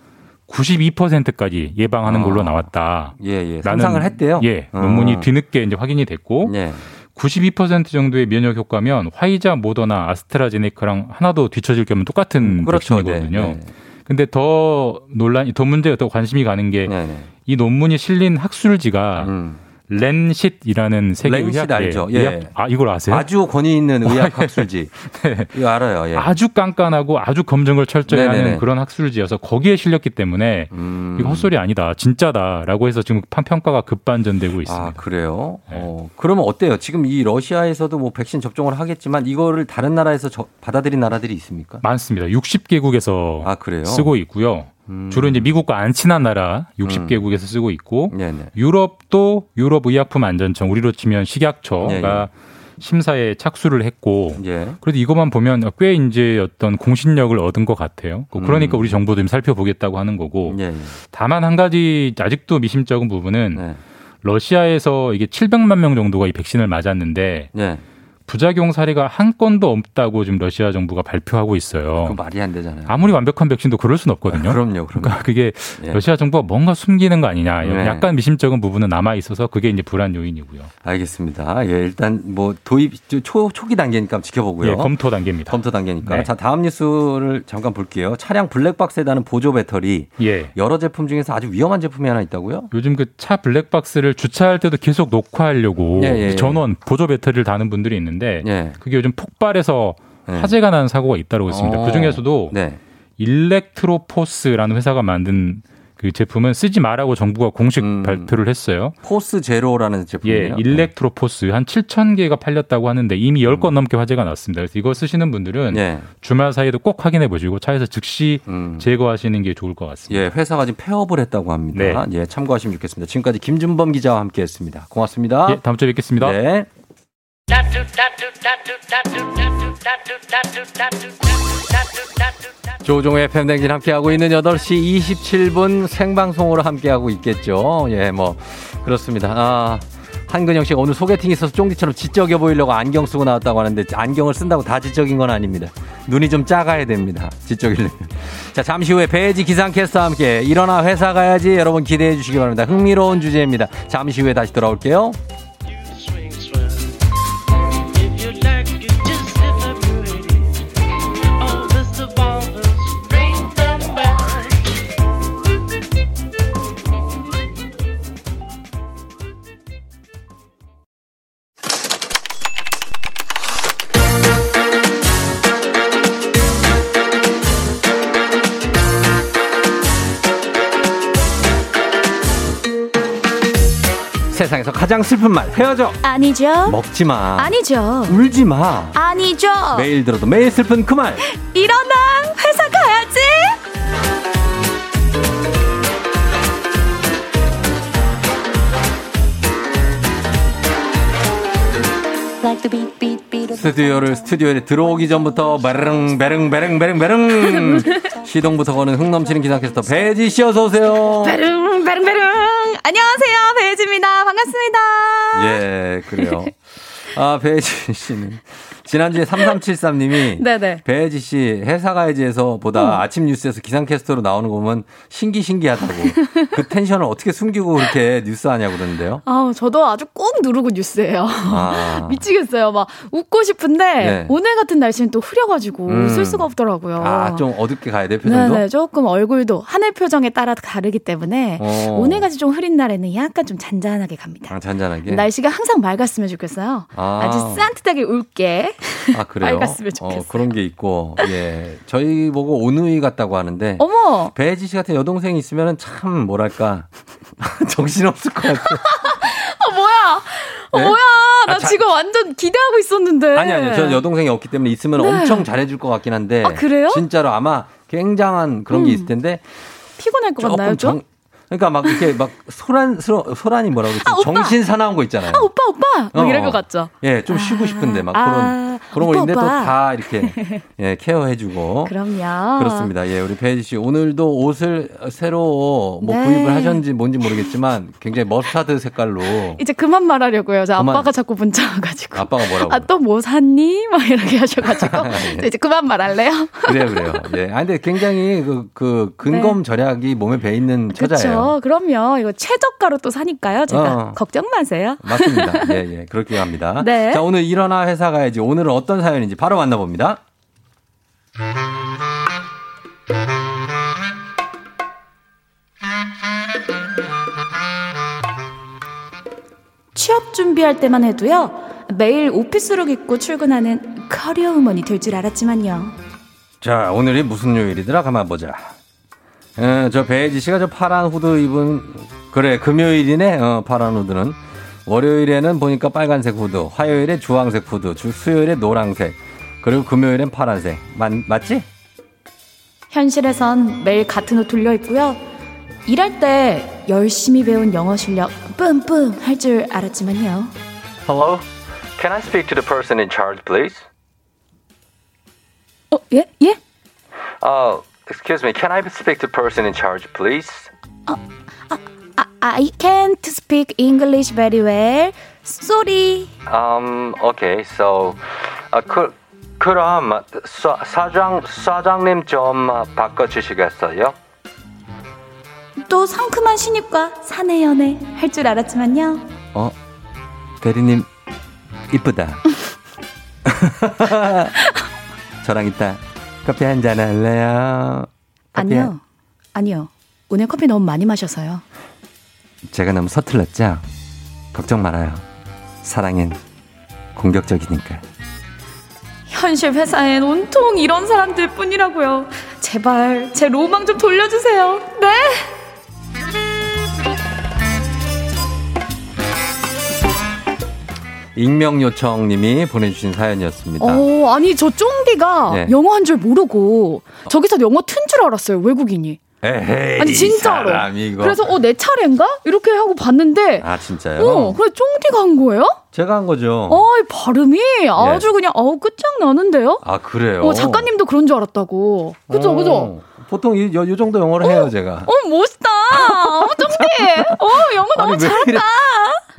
[SPEAKER 16] 92%까지 예방하는 걸로
[SPEAKER 1] 아.
[SPEAKER 16] 나왔다.
[SPEAKER 1] 예, 예. 상상을 했대요?
[SPEAKER 16] 예,
[SPEAKER 1] 어.
[SPEAKER 16] 논문이 뒤늦게 이제 확인이 됐고
[SPEAKER 1] 네.
[SPEAKER 16] 92% 정도의 면역 효과면 화이자, 모더나, 아스트라제네카랑 하나도 뒤처질 겸 똑같은
[SPEAKER 1] 그렇죠.
[SPEAKER 16] 백신이거든요.
[SPEAKER 1] 네, 네.
[SPEAKER 16] 근데 더 논란이 더 문제가 더 관심이 가는 게이
[SPEAKER 1] 네, 네.
[SPEAKER 16] 논문이 실린 학술지가
[SPEAKER 1] 음.
[SPEAKER 16] 렌싯이라는 세계
[SPEAKER 1] 렌싯
[SPEAKER 16] 의학
[SPEAKER 1] 알죠?
[SPEAKER 16] 예,
[SPEAKER 1] 예.
[SPEAKER 16] 의학- 아 이걸 아세요?
[SPEAKER 1] 아주 권위 있는 의학
[SPEAKER 16] 예. <laughs>
[SPEAKER 1] 학술지.
[SPEAKER 16] 네.
[SPEAKER 1] 이거 알아요. 예.
[SPEAKER 16] 아주 깐깐하고 아주 검증을 철저히
[SPEAKER 1] 네네네.
[SPEAKER 16] 하는 그런 학술지여서 거기에 실렸기 때문에
[SPEAKER 1] 음.
[SPEAKER 16] 이거 헛소리 아니다, 진짜다라고 해서 지금 판- 평가가 급반전되고 있습니다.
[SPEAKER 1] 아, 그래요?
[SPEAKER 16] 네.
[SPEAKER 1] 어, 그러면 어때요? 지금 이 러시아에서도 뭐 백신 접종을 하겠지만 이거를 다른 나라에서 저- 받아들인 나라들이 있습니까?
[SPEAKER 16] 많습니다. 60개국에서
[SPEAKER 1] 아, 그래요?
[SPEAKER 16] 쓰고 있고요.
[SPEAKER 1] 음.
[SPEAKER 16] 주로 이제 미국과 안 친한 나라 60개국에서 쓰고 있고
[SPEAKER 1] 네네.
[SPEAKER 16] 유럽도 유럽 의약품 안전청 우리로 치면 식약처가
[SPEAKER 1] 예, 예.
[SPEAKER 16] 심사에 착수를 했고
[SPEAKER 1] 예.
[SPEAKER 16] 그래도 이것만 보면 꽤 이제 어떤 공신력을 얻은 것 같아요. 그러니까
[SPEAKER 1] 음.
[SPEAKER 16] 우리 정부도 좀 살펴보겠다고 하는 거고
[SPEAKER 1] 예, 예.
[SPEAKER 16] 다만 한 가지 아직도 미심쩍은 부분은
[SPEAKER 1] 네.
[SPEAKER 16] 러시아에서 이게 700만 명 정도가 이 백신을 맞았는데
[SPEAKER 1] 예.
[SPEAKER 16] 부작용 사례가 한 건도 없다고 지금 러시아 정부가 발표하고 있어요.
[SPEAKER 1] 그 말이 안 되잖아요.
[SPEAKER 16] 아무리 완벽한 백신도 그럴 수는 없거든요.
[SPEAKER 1] 그럼요, 그럼요.
[SPEAKER 16] 그러니까 그게
[SPEAKER 1] 예.
[SPEAKER 16] 러시아 정부가 뭔가 숨기는 거 아니냐.
[SPEAKER 1] 네.
[SPEAKER 16] 약간 미심쩍은 부분은 남아 있어서 그게 이제 불안 요인이고요.
[SPEAKER 1] 알겠습니다. 예, 일단 뭐 도입 초 초기 단계니까 지켜보고요.
[SPEAKER 16] 예, 검토 단계입니다.
[SPEAKER 1] 검토 단계니까.
[SPEAKER 16] 네.
[SPEAKER 1] 자, 다음 뉴스를 잠깐 볼게요. 차량 블랙박스에 다는 보조 배터리
[SPEAKER 16] 예.
[SPEAKER 1] 여러 제품 중에서 아주 위험한 제품이 하나 있다고요?
[SPEAKER 16] 요즘 그 차 블랙박스를 주차할 때도 계속 녹화하려고
[SPEAKER 1] 예, 예.
[SPEAKER 16] 전원 보조 배터리를 다는 분들이 있는데
[SPEAKER 1] 예.
[SPEAKER 16] 그게 요즘 폭발해서
[SPEAKER 1] 네.
[SPEAKER 16] 화재가 나는 사고가 있다고 있습니다.
[SPEAKER 1] 어.
[SPEAKER 16] 그 중에서도
[SPEAKER 1] 네.
[SPEAKER 16] 일렉트로포스라는 회사가 만든 그 제품은 쓰지 말라고 정부가 공식
[SPEAKER 1] 음.
[SPEAKER 16] 발표를 했어요.
[SPEAKER 1] 포스 제로라는
[SPEAKER 16] 예,
[SPEAKER 1] 제품이에요. 네.
[SPEAKER 16] 일렉트로포스 한 7천 개가 팔렸다고 하는데 이미 10건 넘게 화재가 났습니다. 그래서 이거 쓰시는 분들은
[SPEAKER 1] 음. 예.
[SPEAKER 16] 주말 사이에도 꼭 확인해 보시고 차에서 즉시
[SPEAKER 1] 음.
[SPEAKER 16] 제거하시는 게 좋을 것 같습니다.
[SPEAKER 1] 예, 회사가 지금 폐업을 했다고 합니다.
[SPEAKER 16] 네.
[SPEAKER 1] 예, 참고하시면 좋겠습니다. 지금까지 김준범 기자와 함께 했습니다. 고맙습니다.
[SPEAKER 16] 예, 다음 주에 뵙겠습니다.
[SPEAKER 1] 네. 조종의 팬댕진 함께하고 있는 8시 27분 생방송으로 함께하고 있겠죠. 예, 뭐, 그렇습니다. 아, 한근영 씨가 오늘 소개팅 있어서 쫑디처럼 지적여 보이려고 안경 쓰고 나왔다고 하는데 안경을 쓴다고 다 지적인 건 아닙니다. 눈이 좀 작아야 됩니다. 지적이려면. 자, 잠시 후에 배지 기상캐스트와 함께 일어나 회사 가야지 여러분 기대해 주시기 바랍니다. 흥미로운 주제입니다. 잠시 후에 다시 돌아올게요. 세상에서 가장 슬픈 말 헤어져
[SPEAKER 17] 아니죠.
[SPEAKER 1] 먹지 마
[SPEAKER 17] 아니죠.
[SPEAKER 1] 울지 마
[SPEAKER 17] 아니죠.
[SPEAKER 1] 매일 들어도 매일 슬픈 그 말
[SPEAKER 17] 일어나 회사 가야지.
[SPEAKER 1] 스튜디오를 스튜디오에 들어오기 전부터 베릉 베릉 베릉 베릉 베릉 <laughs> 시동부터 거는 흥 넘치는 기상캐스터 배지 씨 어서 오세요.
[SPEAKER 17] 베릉 베릉 베릉. 안녕하세요 배혜지입니다. 반갑습니다.
[SPEAKER 1] 예 그래요. 아 배지 씨는 지난주에 3373님이
[SPEAKER 17] 네네.
[SPEAKER 1] 배지 씨 회사 가야지에서 보다 아침 뉴스에서 기상캐스터로 나오는 거 보면 신기 신기하다고 <laughs> 그 텐션을 어떻게 숨기고 그렇게 뉴스 하냐고 그러는데요.
[SPEAKER 17] 아 저도 아주 꼭 누르고 뉴스예요.
[SPEAKER 1] 아. <laughs>
[SPEAKER 17] 미치겠어요. 막 웃고 싶은데
[SPEAKER 1] 네.
[SPEAKER 17] 오늘 같은 날씨는 또 흐려가지고
[SPEAKER 1] 음.
[SPEAKER 17] 웃을 수가 없더라고요.
[SPEAKER 1] 아 좀 어둡게 가야 돼 표정도.
[SPEAKER 17] 네네 조금 얼굴도 하늘 표정에 따라 다르기 때문에
[SPEAKER 1] 어.
[SPEAKER 17] 오늘같이 좀 흐린 날에는 약간 좀 잔잔하게 갑니다.
[SPEAKER 1] 아, 잔잔하게.
[SPEAKER 17] 날씨가 항상 맑았으면 좋겠어요.
[SPEAKER 1] 아.
[SPEAKER 17] 아. 주 산뜻하게 울게.
[SPEAKER 1] 아, 그래요? <laughs>
[SPEAKER 17] 밝았으면 좋겠어요.
[SPEAKER 1] 어, 그런 게 있고, 예. 저희 보고 오누이 같다고 하는데.
[SPEAKER 17] 어머!
[SPEAKER 1] 배지 씨 같은 여동생이 있으면 참, 뭐랄까. <laughs> 정신 없을 것 같아요.
[SPEAKER 17] 아 뭐야? 어,
[SPEAKER 1] 네?
[SPEAKER 17] 뭐야? 나
[SPEAKER 1] 아, 자-
[SPEAKER 17] 지금 완전 기대하고 있었는데.
[SPEAKER 1] 아니, 아니요. 저는 여동생이 없기 때문에 있으면
[SPEAKER 17] 네.
[SPEAKER 1] 엄청 잘해줄 것 같긴 한데.
[SPEAKER 17] 아, 그래요?
[SPEAKER 1] 진짜로 아마 굉장한 그런 게
[SPEAKER 17] 음.
[SPEAKER 1] 있을 텐데.
[SPEAKER 17] 피곤할 것 같나요, 좀?
[SPEAKER 1] 정, 그러니까 막 이렇게 막 소란, 소, 소란이 뭐라고 그러지?
[SPEAKER 17] 아!
[SPEAKER 1] 정신 사나운 거 있잖아요.
[SPEAKER 17] 아 오빠 오빠 막
[SPEAKER 1] 어,
[SPEAKER 17] 이럴
[SPEAKER 1] 어.
[SPEAKER 17] 것 같죠.
[SPEAKER 1] 예, 좀 쉬고 싶은데 막
[SPEAKER 17] 아,
[SPEAKER 1] 그런 그런 거
[SPEAKER 17] 오빠,
[SPEAKER 1] 있는데 또. 다 이렇게 <laughs> 예, 케어해주고.
[SPEAKER 17] 그럼요.
[SPEAKER 1] 그렇습니다. 예, 우리 배지 씨 오늘도 옷을 새로 뭐
[SPEAKER 17] 네.
[SPEAKER 1] 구입을 하셨는지 뭔지 모르겠지만 굉장히 머스타드 색깔로 <laughs>
[SPEAKER 17] 이제 그만 말하려고요. 저
[SPEAKER 1] 그만.
[SPEAKER 17] 아빠가 자꾸 문자 와가지고.
[SPEAKER 1] 아빠가 뭐라고?
[SPEAKER 17] 아 또 뭐 샀니? 막 이렇게 하셔가지고 <laughs>
[SPEAKER 1] 예.
[SPEAKER 17] 이제 그만 말할래요?
[SPEAKER 1] 그래요, 그래요. 예, 아 근데 굉장히 그, 그 근검 절약이 몸에 배 있는 처자예요.
[SPEAKER 17] 그렇죠. 그럼요. 이거 최저가로 또 사니까요. 제가
[SPEAKER 1] 어.
[SPEAKER 17] 걱정 마세요.
[SPEAKER 1] 맞습니다. 예, 예, 그렇게 합니다.
[SPEAKER 17] 네.
[SPEAKER 1] 자, 오늘 일어나 회사 가야지. 오늘은 어떤 사연인지 바로 만나봅니다.
[SPEAKER 17] 취업 준비할 때만 해도요. 매일 office look 입고 출근하는 커리어 우먼이 될 줄 알았지만요.
[SPEAKER 1] 자, 오늘이 무슨 요일이더라? 가만 보자. 어, 저 배지 씨가 저 파란 후드 입은 그래 금요일이네. 어, 파란 후드는 월요일에는 보니까 빨간색 후드, 화요일에 주황색 후드, 주 수요일에 노란색, 그리고 금요일엔 파란색. 맞, 맞지?
[SPEAKER 17] 현실에선 매일 같은 옷 돌려 입고요. 일할 때 열심히 배운 영어 실력 뿜뿜 할 줄 알았지만요.
[SPEAKER 1] Hello? Can I speak to the person in charge, please?
[SPEAKER 17] 어, 예? 예?
[SPEAKER 1] Uh, excuse me. Can I speak to the person in charge, please?
[SPEAKER 17] I can't speak English very well. Sorry.
[SPEAKER 1] Um, okay. So, 아, 그, 그럼 사, 사장 사장님 좀 바꿔주시겠어요?
[SPEAKER 17] 또 상큼한 신입과 사내 연애 할 줄 알았지만요.
[SPEAKER 1] 어, 대리님 이쁘다. <laughs> 저랑 이따 커피 한 잔 할래요? 커피 한-
[SPEAKER 17] 아니요. 아니요. 오늘 커피 너무 많이 마셔서요.
[SPEAKER 1] 제가 너무 서툴렀죠? 걱정 말아요. 사랑엔 공격적이니까.
[SPEAKER 17] 현실 회사엔 온통 이런 사람들 뿐이라고요. 제발 제 로망 좀 돌려주세요. 네?
[SPEAKER 1] 익명 요청님이 보내주신 사연이었습니다.
[SPEAKER 17] 어, 아니 저 쫑디가
[SPEAKER 1] 네.
[SPEAKER 17] 영어 한 줄 모르고 저기서 영어 튼 줄 알았어요. 외국인이.
[SPEAKER 1] 에헤이,
[SPEAKER 17] 아니 진짜로. 그래서 어 내 차례인가 이렇게 하고 봤는데
[SPEAKER 1] 아 진짜요?
[SPEAKER 17] 어 그래 쫑디가 한 거예요?
[SPEAKER 1] 제가 한 거죠.
[SPEAKER 17] 어이 발음이 아주 그냥 어우 끝장나는데요.
[SPEAKER 1] 아 그래요?
[SPEAKER 17] 어 작가님도 그런 줄 알았다고. 그죠
[SPEAKER 1] 어,
[SPEAKER 17] 그죠.
[SPEAKER 1] 보통 이, 요, 요 정도 영어를 해요 제가.
[SPEAKER 17] 어 멋있다. 어 쫑디. <laughs> 어 영어 너무
[SPEAKER 1] 아니,
[SPEAKER 17] 잘한다.
[SPEAKER 1] 이래-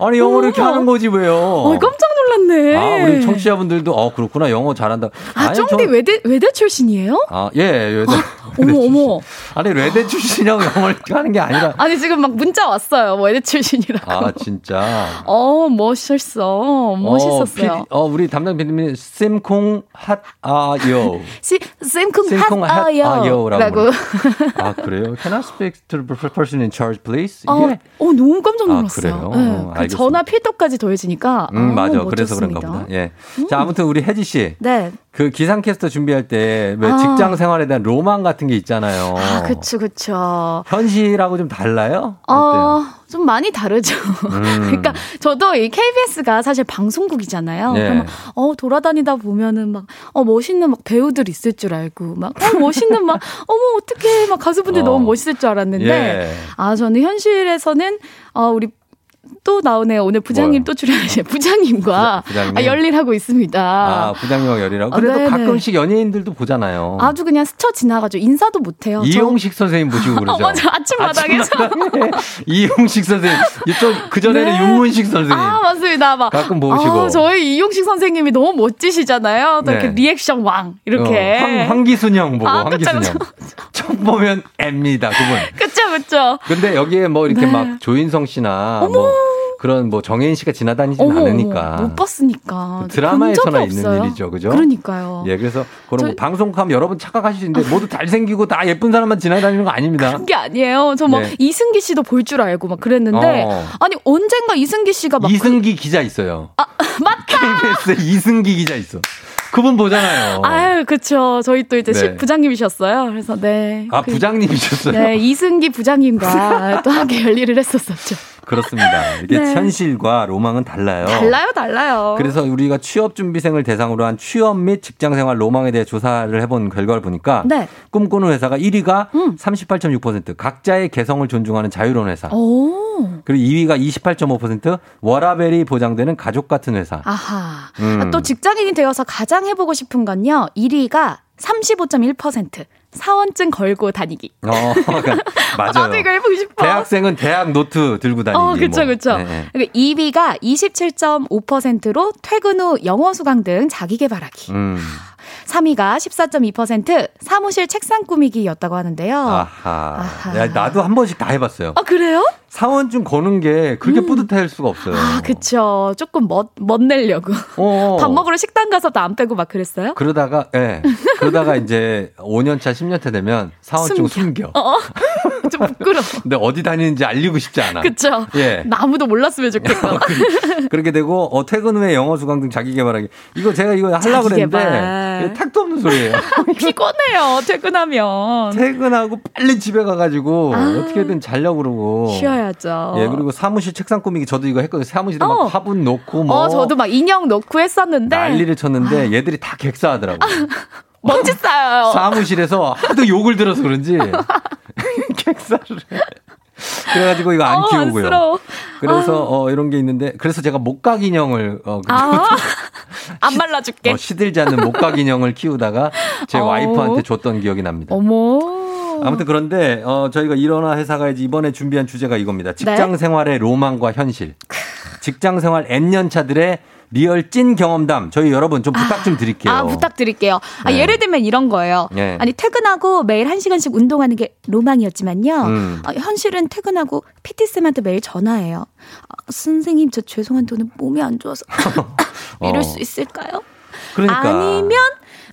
[SPEAKER 1] 아니 영어를 이렇게 하는 거지 왜요?
[SPEAKER 17] 어 깜짝 놀랐네.
[SPEAKER 1] 아 우리 청취자분들도 어 그렇구나 영어 잘한다.
[SPEAKER 17] 아 쫑디
[SPEAKER 1] 저-
[SPEAKER 17] 외대 외대 출신이에요?
[SPEAKER 1] 아, 예, 외대. <laughs>
[SPEAKER 17] 어머 어머.
[SPEAKER 1] 아니, 레드 출신이라고 영어를 하는 게 아니라.
[SPEAKER 17] 아니 지금 막 문자 왔어요. 뭐 외대 출신이라고.
[SPEAKER 1] 아, 진짜.
[SPEAKER 17] 어 멋있어. 멋있었어요.
[SPEAKER 1] 어, PD 어, 우리 담당 PD님이 쌤콩 핫 아요.
[SPEAKER 17] 시 쌤쿵
[SPEAKER 1] 쌤콩
[SPEAKER 17] 핫 아요.
[SPEAKER 1] 핫 라고. 아, 그래요? Can I speak to the person in charge, please?
[SPEAKER 17] 어,
[SPEAKER 1] 이게?
[SPEAKER 17] 어, 너무 깜짝
[SPEAKER 1] 아,
[SPEAKER 17] 놀랐어요.
[SPEAKER 1] 그래요?
[SPEAKER 17] 네,
[SPEAKER 1] 어,
[SPEAKER 17] 그. 전화 필터까지 더해지니까.
[SPEAKER 1] 음,
[SPEAKER 17] 아,
[SPEAKER 1] 맞아. 그래서
[SPEAKER 17] 멋졌습니다.
[SPEAKER 1] 그런가 보다. 예. 자, 아무튼 우리 혜지 씨.
[SPEAKER 17] 네.
[SPEAKER 1] 그 기상캐스터 준비할 때왜
[SPEAKER 17] 아.
[SPEAKER 1] 직장 생활에 대한 로망 같은 게 있잖아요.
[SPEAKER 17] 아, 그쵸, 그쵸.
[SPEAKER 1] 현실하고 좀 달라요?
[SPEAKER 17] 어, 좀 많이 다르죠. <laughs>
[SPEAKER 1] 음.
[SPEAKER 17] 그러니까 저도 이 KBS가 사실 방송국이잖아요.
[SPEAKER 1] 네.
[SPEAKER 17] 그러면 어 돌아다니다 보면은 막 어 멋있는 막 배우들 있을 줄 알고 막 어 멋있는 막 <laughs> 어머 어떻게 막 가수분들
[SPEAKER 1] 어.
[SPEAKER 17] 너무 멋있을 줄 알았는데
[SPEAKER 1] 예.
[SPEAKER 17] 아 저는 현실에서는 어 우리 또 나오네요. 오늘 부장님
[SPEAKER 1] 뭐요?
[SPEAKER 17] 또 출연하신 <laughs> 부장님과
[SPEAKER 1] 부장님?
[SPEAKER 17] 아, 열일하고 있습니다.
[SPEAKER 1] 아, 부장님하고 열이라고. 그래도
[SPEAKER 17] 아.
[SPEAKER 1] 가끔씩 연예인들도 보잖아요.
[SPEAKER 17] 아주 그냥 스쳐 지나가죠. 인사도 못해요. 저-
[SPEAKER 1] 이용식 선생님 모시고 <laughs> 그러죠.
[SPEAKER 17] 어, 맞아. 아침마당에서.
[SPEAKER 1] 아침마당에 <laughs> 이용식 선생님. 이쪽 그전에는
[SPEAKER 17] 네.
[SPEAKER 1] 윤문식 선생님.
[SPEAKER 17] 아, 맞습니다. 막.
[SPEAKER 1] 가끔 모시고.
[SPEAKER 17] 아, 저희 이용식 선생님이 너무 멋지시잖아요. 또 이렇게
[SPEAKER 1] 네.
[SPEAKER 17] 리액션 왕. 이렇게.
[SPEAKER 1] 어, 황, 황기순 형 보고
[SPEAKER 17] 아, 그쵸,
[SPEAKER 1] 황기순 형. 첫 보면 앱니다 그분.
[SPEAKER 17] 그쵸, 그쵸.
[SPEAKER 1] 근데 여기에 뭐 이렇게
[SPEAKER 17] 네.
[SPEAKER 1] 막 조인성 씨나 뭐 그런 뭐 정혜인 씨가 지나다니진
[SPEAKER 17] 어머,
[SPEAKER 1] 않으니까.
[SPEAKER 17] 못 봤으니까.
[SPEAKER 1] 그 드라마에서나 있는
[SPEAKER 17] 없어요.
[SPEAKER 1] 일이죠, 그죠?
[SPEAKER 17] 그러니까요.
[SPEAKER 1] 예, 그래서 그런
[SPEAKER 17] 저-
[SPEAKER 1] 거 방송하면 여러분 착각하실 수 있는데 모두 잘생기고 다 예쁜 사람만 지나다니는 거 아닙니다.
[SPEAKER 17] 그게 아니에요. 저막
[SPEAKER 1] 네.
[SPEAKER 17] 이승기 씨도 볼 줄 알고 막 그랬는데.
[SPEAKER 1] 어.
[SPEAKER 17] 아니, 언젠가 이승기 씨가 막.
[SPEAKER 1] 이승기 기자 있어요.
[SPEAKER 17] 아, <laughs> 맞다!
[SPEAKER 1] KBS 이승기 기자 있어. 그분 보잖아요.
[SPEAKER 17] 아유, 그쵸. 저희 또 이제
[SPEAKER 1] 네.
[SPEAKER 17] 시- 부장님이셨어요. 그래서 네.
[SPEAKER 1] 아,
[SPEAKER 17] 그-
[SPEAKER 1] 부장님이셨어요?
[SPEAKER 17] 네, 이승기 부장님과 <laughs> 또 함께 열일을 했었었죠.
[SPEAKER 1] 그렇습니다. 이게
[SPEAKER 17] 네.
[SPEAKER 1] 현실과 로망은 달라요.
[SPEAKER 17] 달라요, 달라요.
[SPEAKER 1] 그래서 우리가 취업 준비생을 대상으로 한 취업 및 직장 생활 로망에 대해 조사를 해본 결과를 보니까
[SPEAKER 17] 네.
[SPEAKER 1] 꿈꾸는 회사가 1위가 38.6% 각자의 개성을 존중하는 자유로운 회사.
[SPEAKER 17] 오.
[SPEAKER 1] 그리고 2위가 28.5% 워라벨이 보장되는 가족 같은 회사.
[SPEAKER 17] 아하.
[SPEAKER 1] 음.
[SPEAKER 17] 아, 또 직장인이 되어서 가장 해보고 싶은 건요. 1위가 35.1% 사원증 걸고 다니기.
[SPEAKER 1] 어, <laughs> 그러니까 맞아요.
[SPEAKER 17] 나도 이거 해보고 싶어.
[SPEAKER 1] 대학생은 대학 노트 들고 다니기.
[SPEAKER 17] 어, 그쵸,
[SPEAKER 1] 뭐.
[SPEAKER 17] 그쵸.
[SPEAKER 1] 네, 네.
[SPEAKER 17] 그리고 2위가 27.5%로 퇴근 후 영어 수강 등 자기 개발하기.
[SPEAKER 1] 음.
[SPEAKER 17] 3위가 14.2% 사무실 책상 꾸미기였다고 하는데요.
[SPEAKER 1] 아하.
[SPEAKER 17] 아하.
[SPEAKER 1] 야, 나도 한 번씩 다 해봤어요.
[SPEAKER 17] 아, 그래요?
[SPEAKER 1] 사원증 거는 게 그렇게 뿌듯할 수가 없어요.
[SPEAKER 17] 아, 그쵸. 조금 멋, 멋내려고.
[SPEAKER 1] 어. <laughs>
[SPEAKER 17] 밥 먹으러 식당 가서도 안 빼고 막 그랬어요?
[SPEAKER 1] 그러다가, 예. 그러다가 이제 5년차, 10년차 되면 사원증 숨겨.
[SPEAKER 17] 어, 좀 부끄러워. <laughs>
[SPEAKER 1] 근데 어디 다니는지 알리고 싶지 않아.
[SPEAKER 17] 그쵸.
[SPEAKER 1] 예.
[SPEAKER 17] 나 아무도 몰랐으면 좋겠고. <laughs>
[SPEAKER 1] 그렇게 되고, 어, 퇴근 후에 영어 수강 등 자기 개발하기. 이거 제가 이거 하려고 그랬는데, 택도 없는 소리예요. <laughs>
[SPEAKER 17] 피곤해요, 퇴근하면.
[SPEAKER 1] 퇴근하고 빨리 집에 가가지고,
[SPEAKER 17] 아.
[SPEAKER 1] 어떻게든 자려고 그러고.
[SPEAKER 17] 쉬어야죠.
[SPEAKER 1] 예, 그리고 사무실 책상 꾸미기 저도 이거 했거든요. 사무실에 막
[SPEAKER 17] 어.
[SPEAKER 1] 화분 놓고 뭐.
[SPEAKER 17] 어, 저도 막 인형 넣고 했었는데.
[SPEAKER 1] 난리를 쳤는데 얘들이 다 객사하더라고.
[SPEAKER 17] 멋지어요.
[SPEAKER 1] 사무실에서 하도 욕을 들어서 그런지 <laughs> 객사를 해. 그래가지고 이거 안
[SPEAKER 17] 어,
[SPEAKER 1] 키우고요.
[SPEAKER 17] 안쓰러워.
[SPEAKER 1] 그래서 어, 이런 게 있는데 그래서 제가 목각 인형을 어, 그-
[SPEAKER 17] 아, <laughs> 안 말라줄게.
[SPEAKER 1] 어, 시들지 않는 목각 인형을 키우다가 제
[SPEAKER 17] 어.
[SPEAKER 1] 와이프한테 줬던 기억이 납니다.
[SPEAKER 17] 어머.
[SPEAKER 1] 아무튼 그런데 어, 저희가 일어나 회사 가야지 이번에 준비한 주제가 이겁니다. 직장
[SPEAKER 17] 네.
[SPEAKER 1] 생활의 로망과 현실. 직장 생활 N년 차들의 real 찐 경험담. 저희 여러분 좀 부탁 좀 드릴게요.
[SPEAKER 17] 아, 부탁드릴게요. 아,
[SPEAKER 1] 네.
[SPEAKER 17] 예를 들면 이런 거예요.
[SPEAKER 1] 네.
[SPEAKER 17] 아니, 퇴근하고 매일 한 시간씩 운동하는 게 로망이었지만요.
[SPEAKER 1] 음.
[SPEAKER 17] 아, 현실은 퇴근하고 PT쌤한테 매일 전화해요. 아, 선생님, 저 죄송한데 오늘 몸이 안 좋아서 <laughs> <laughs> 이럴
[SPEAKER 1] 어.
[SPEAKER 17] 수 있을까요?
[SPEAKER 1] 그러니까.
[SPEAKER 17] 아니면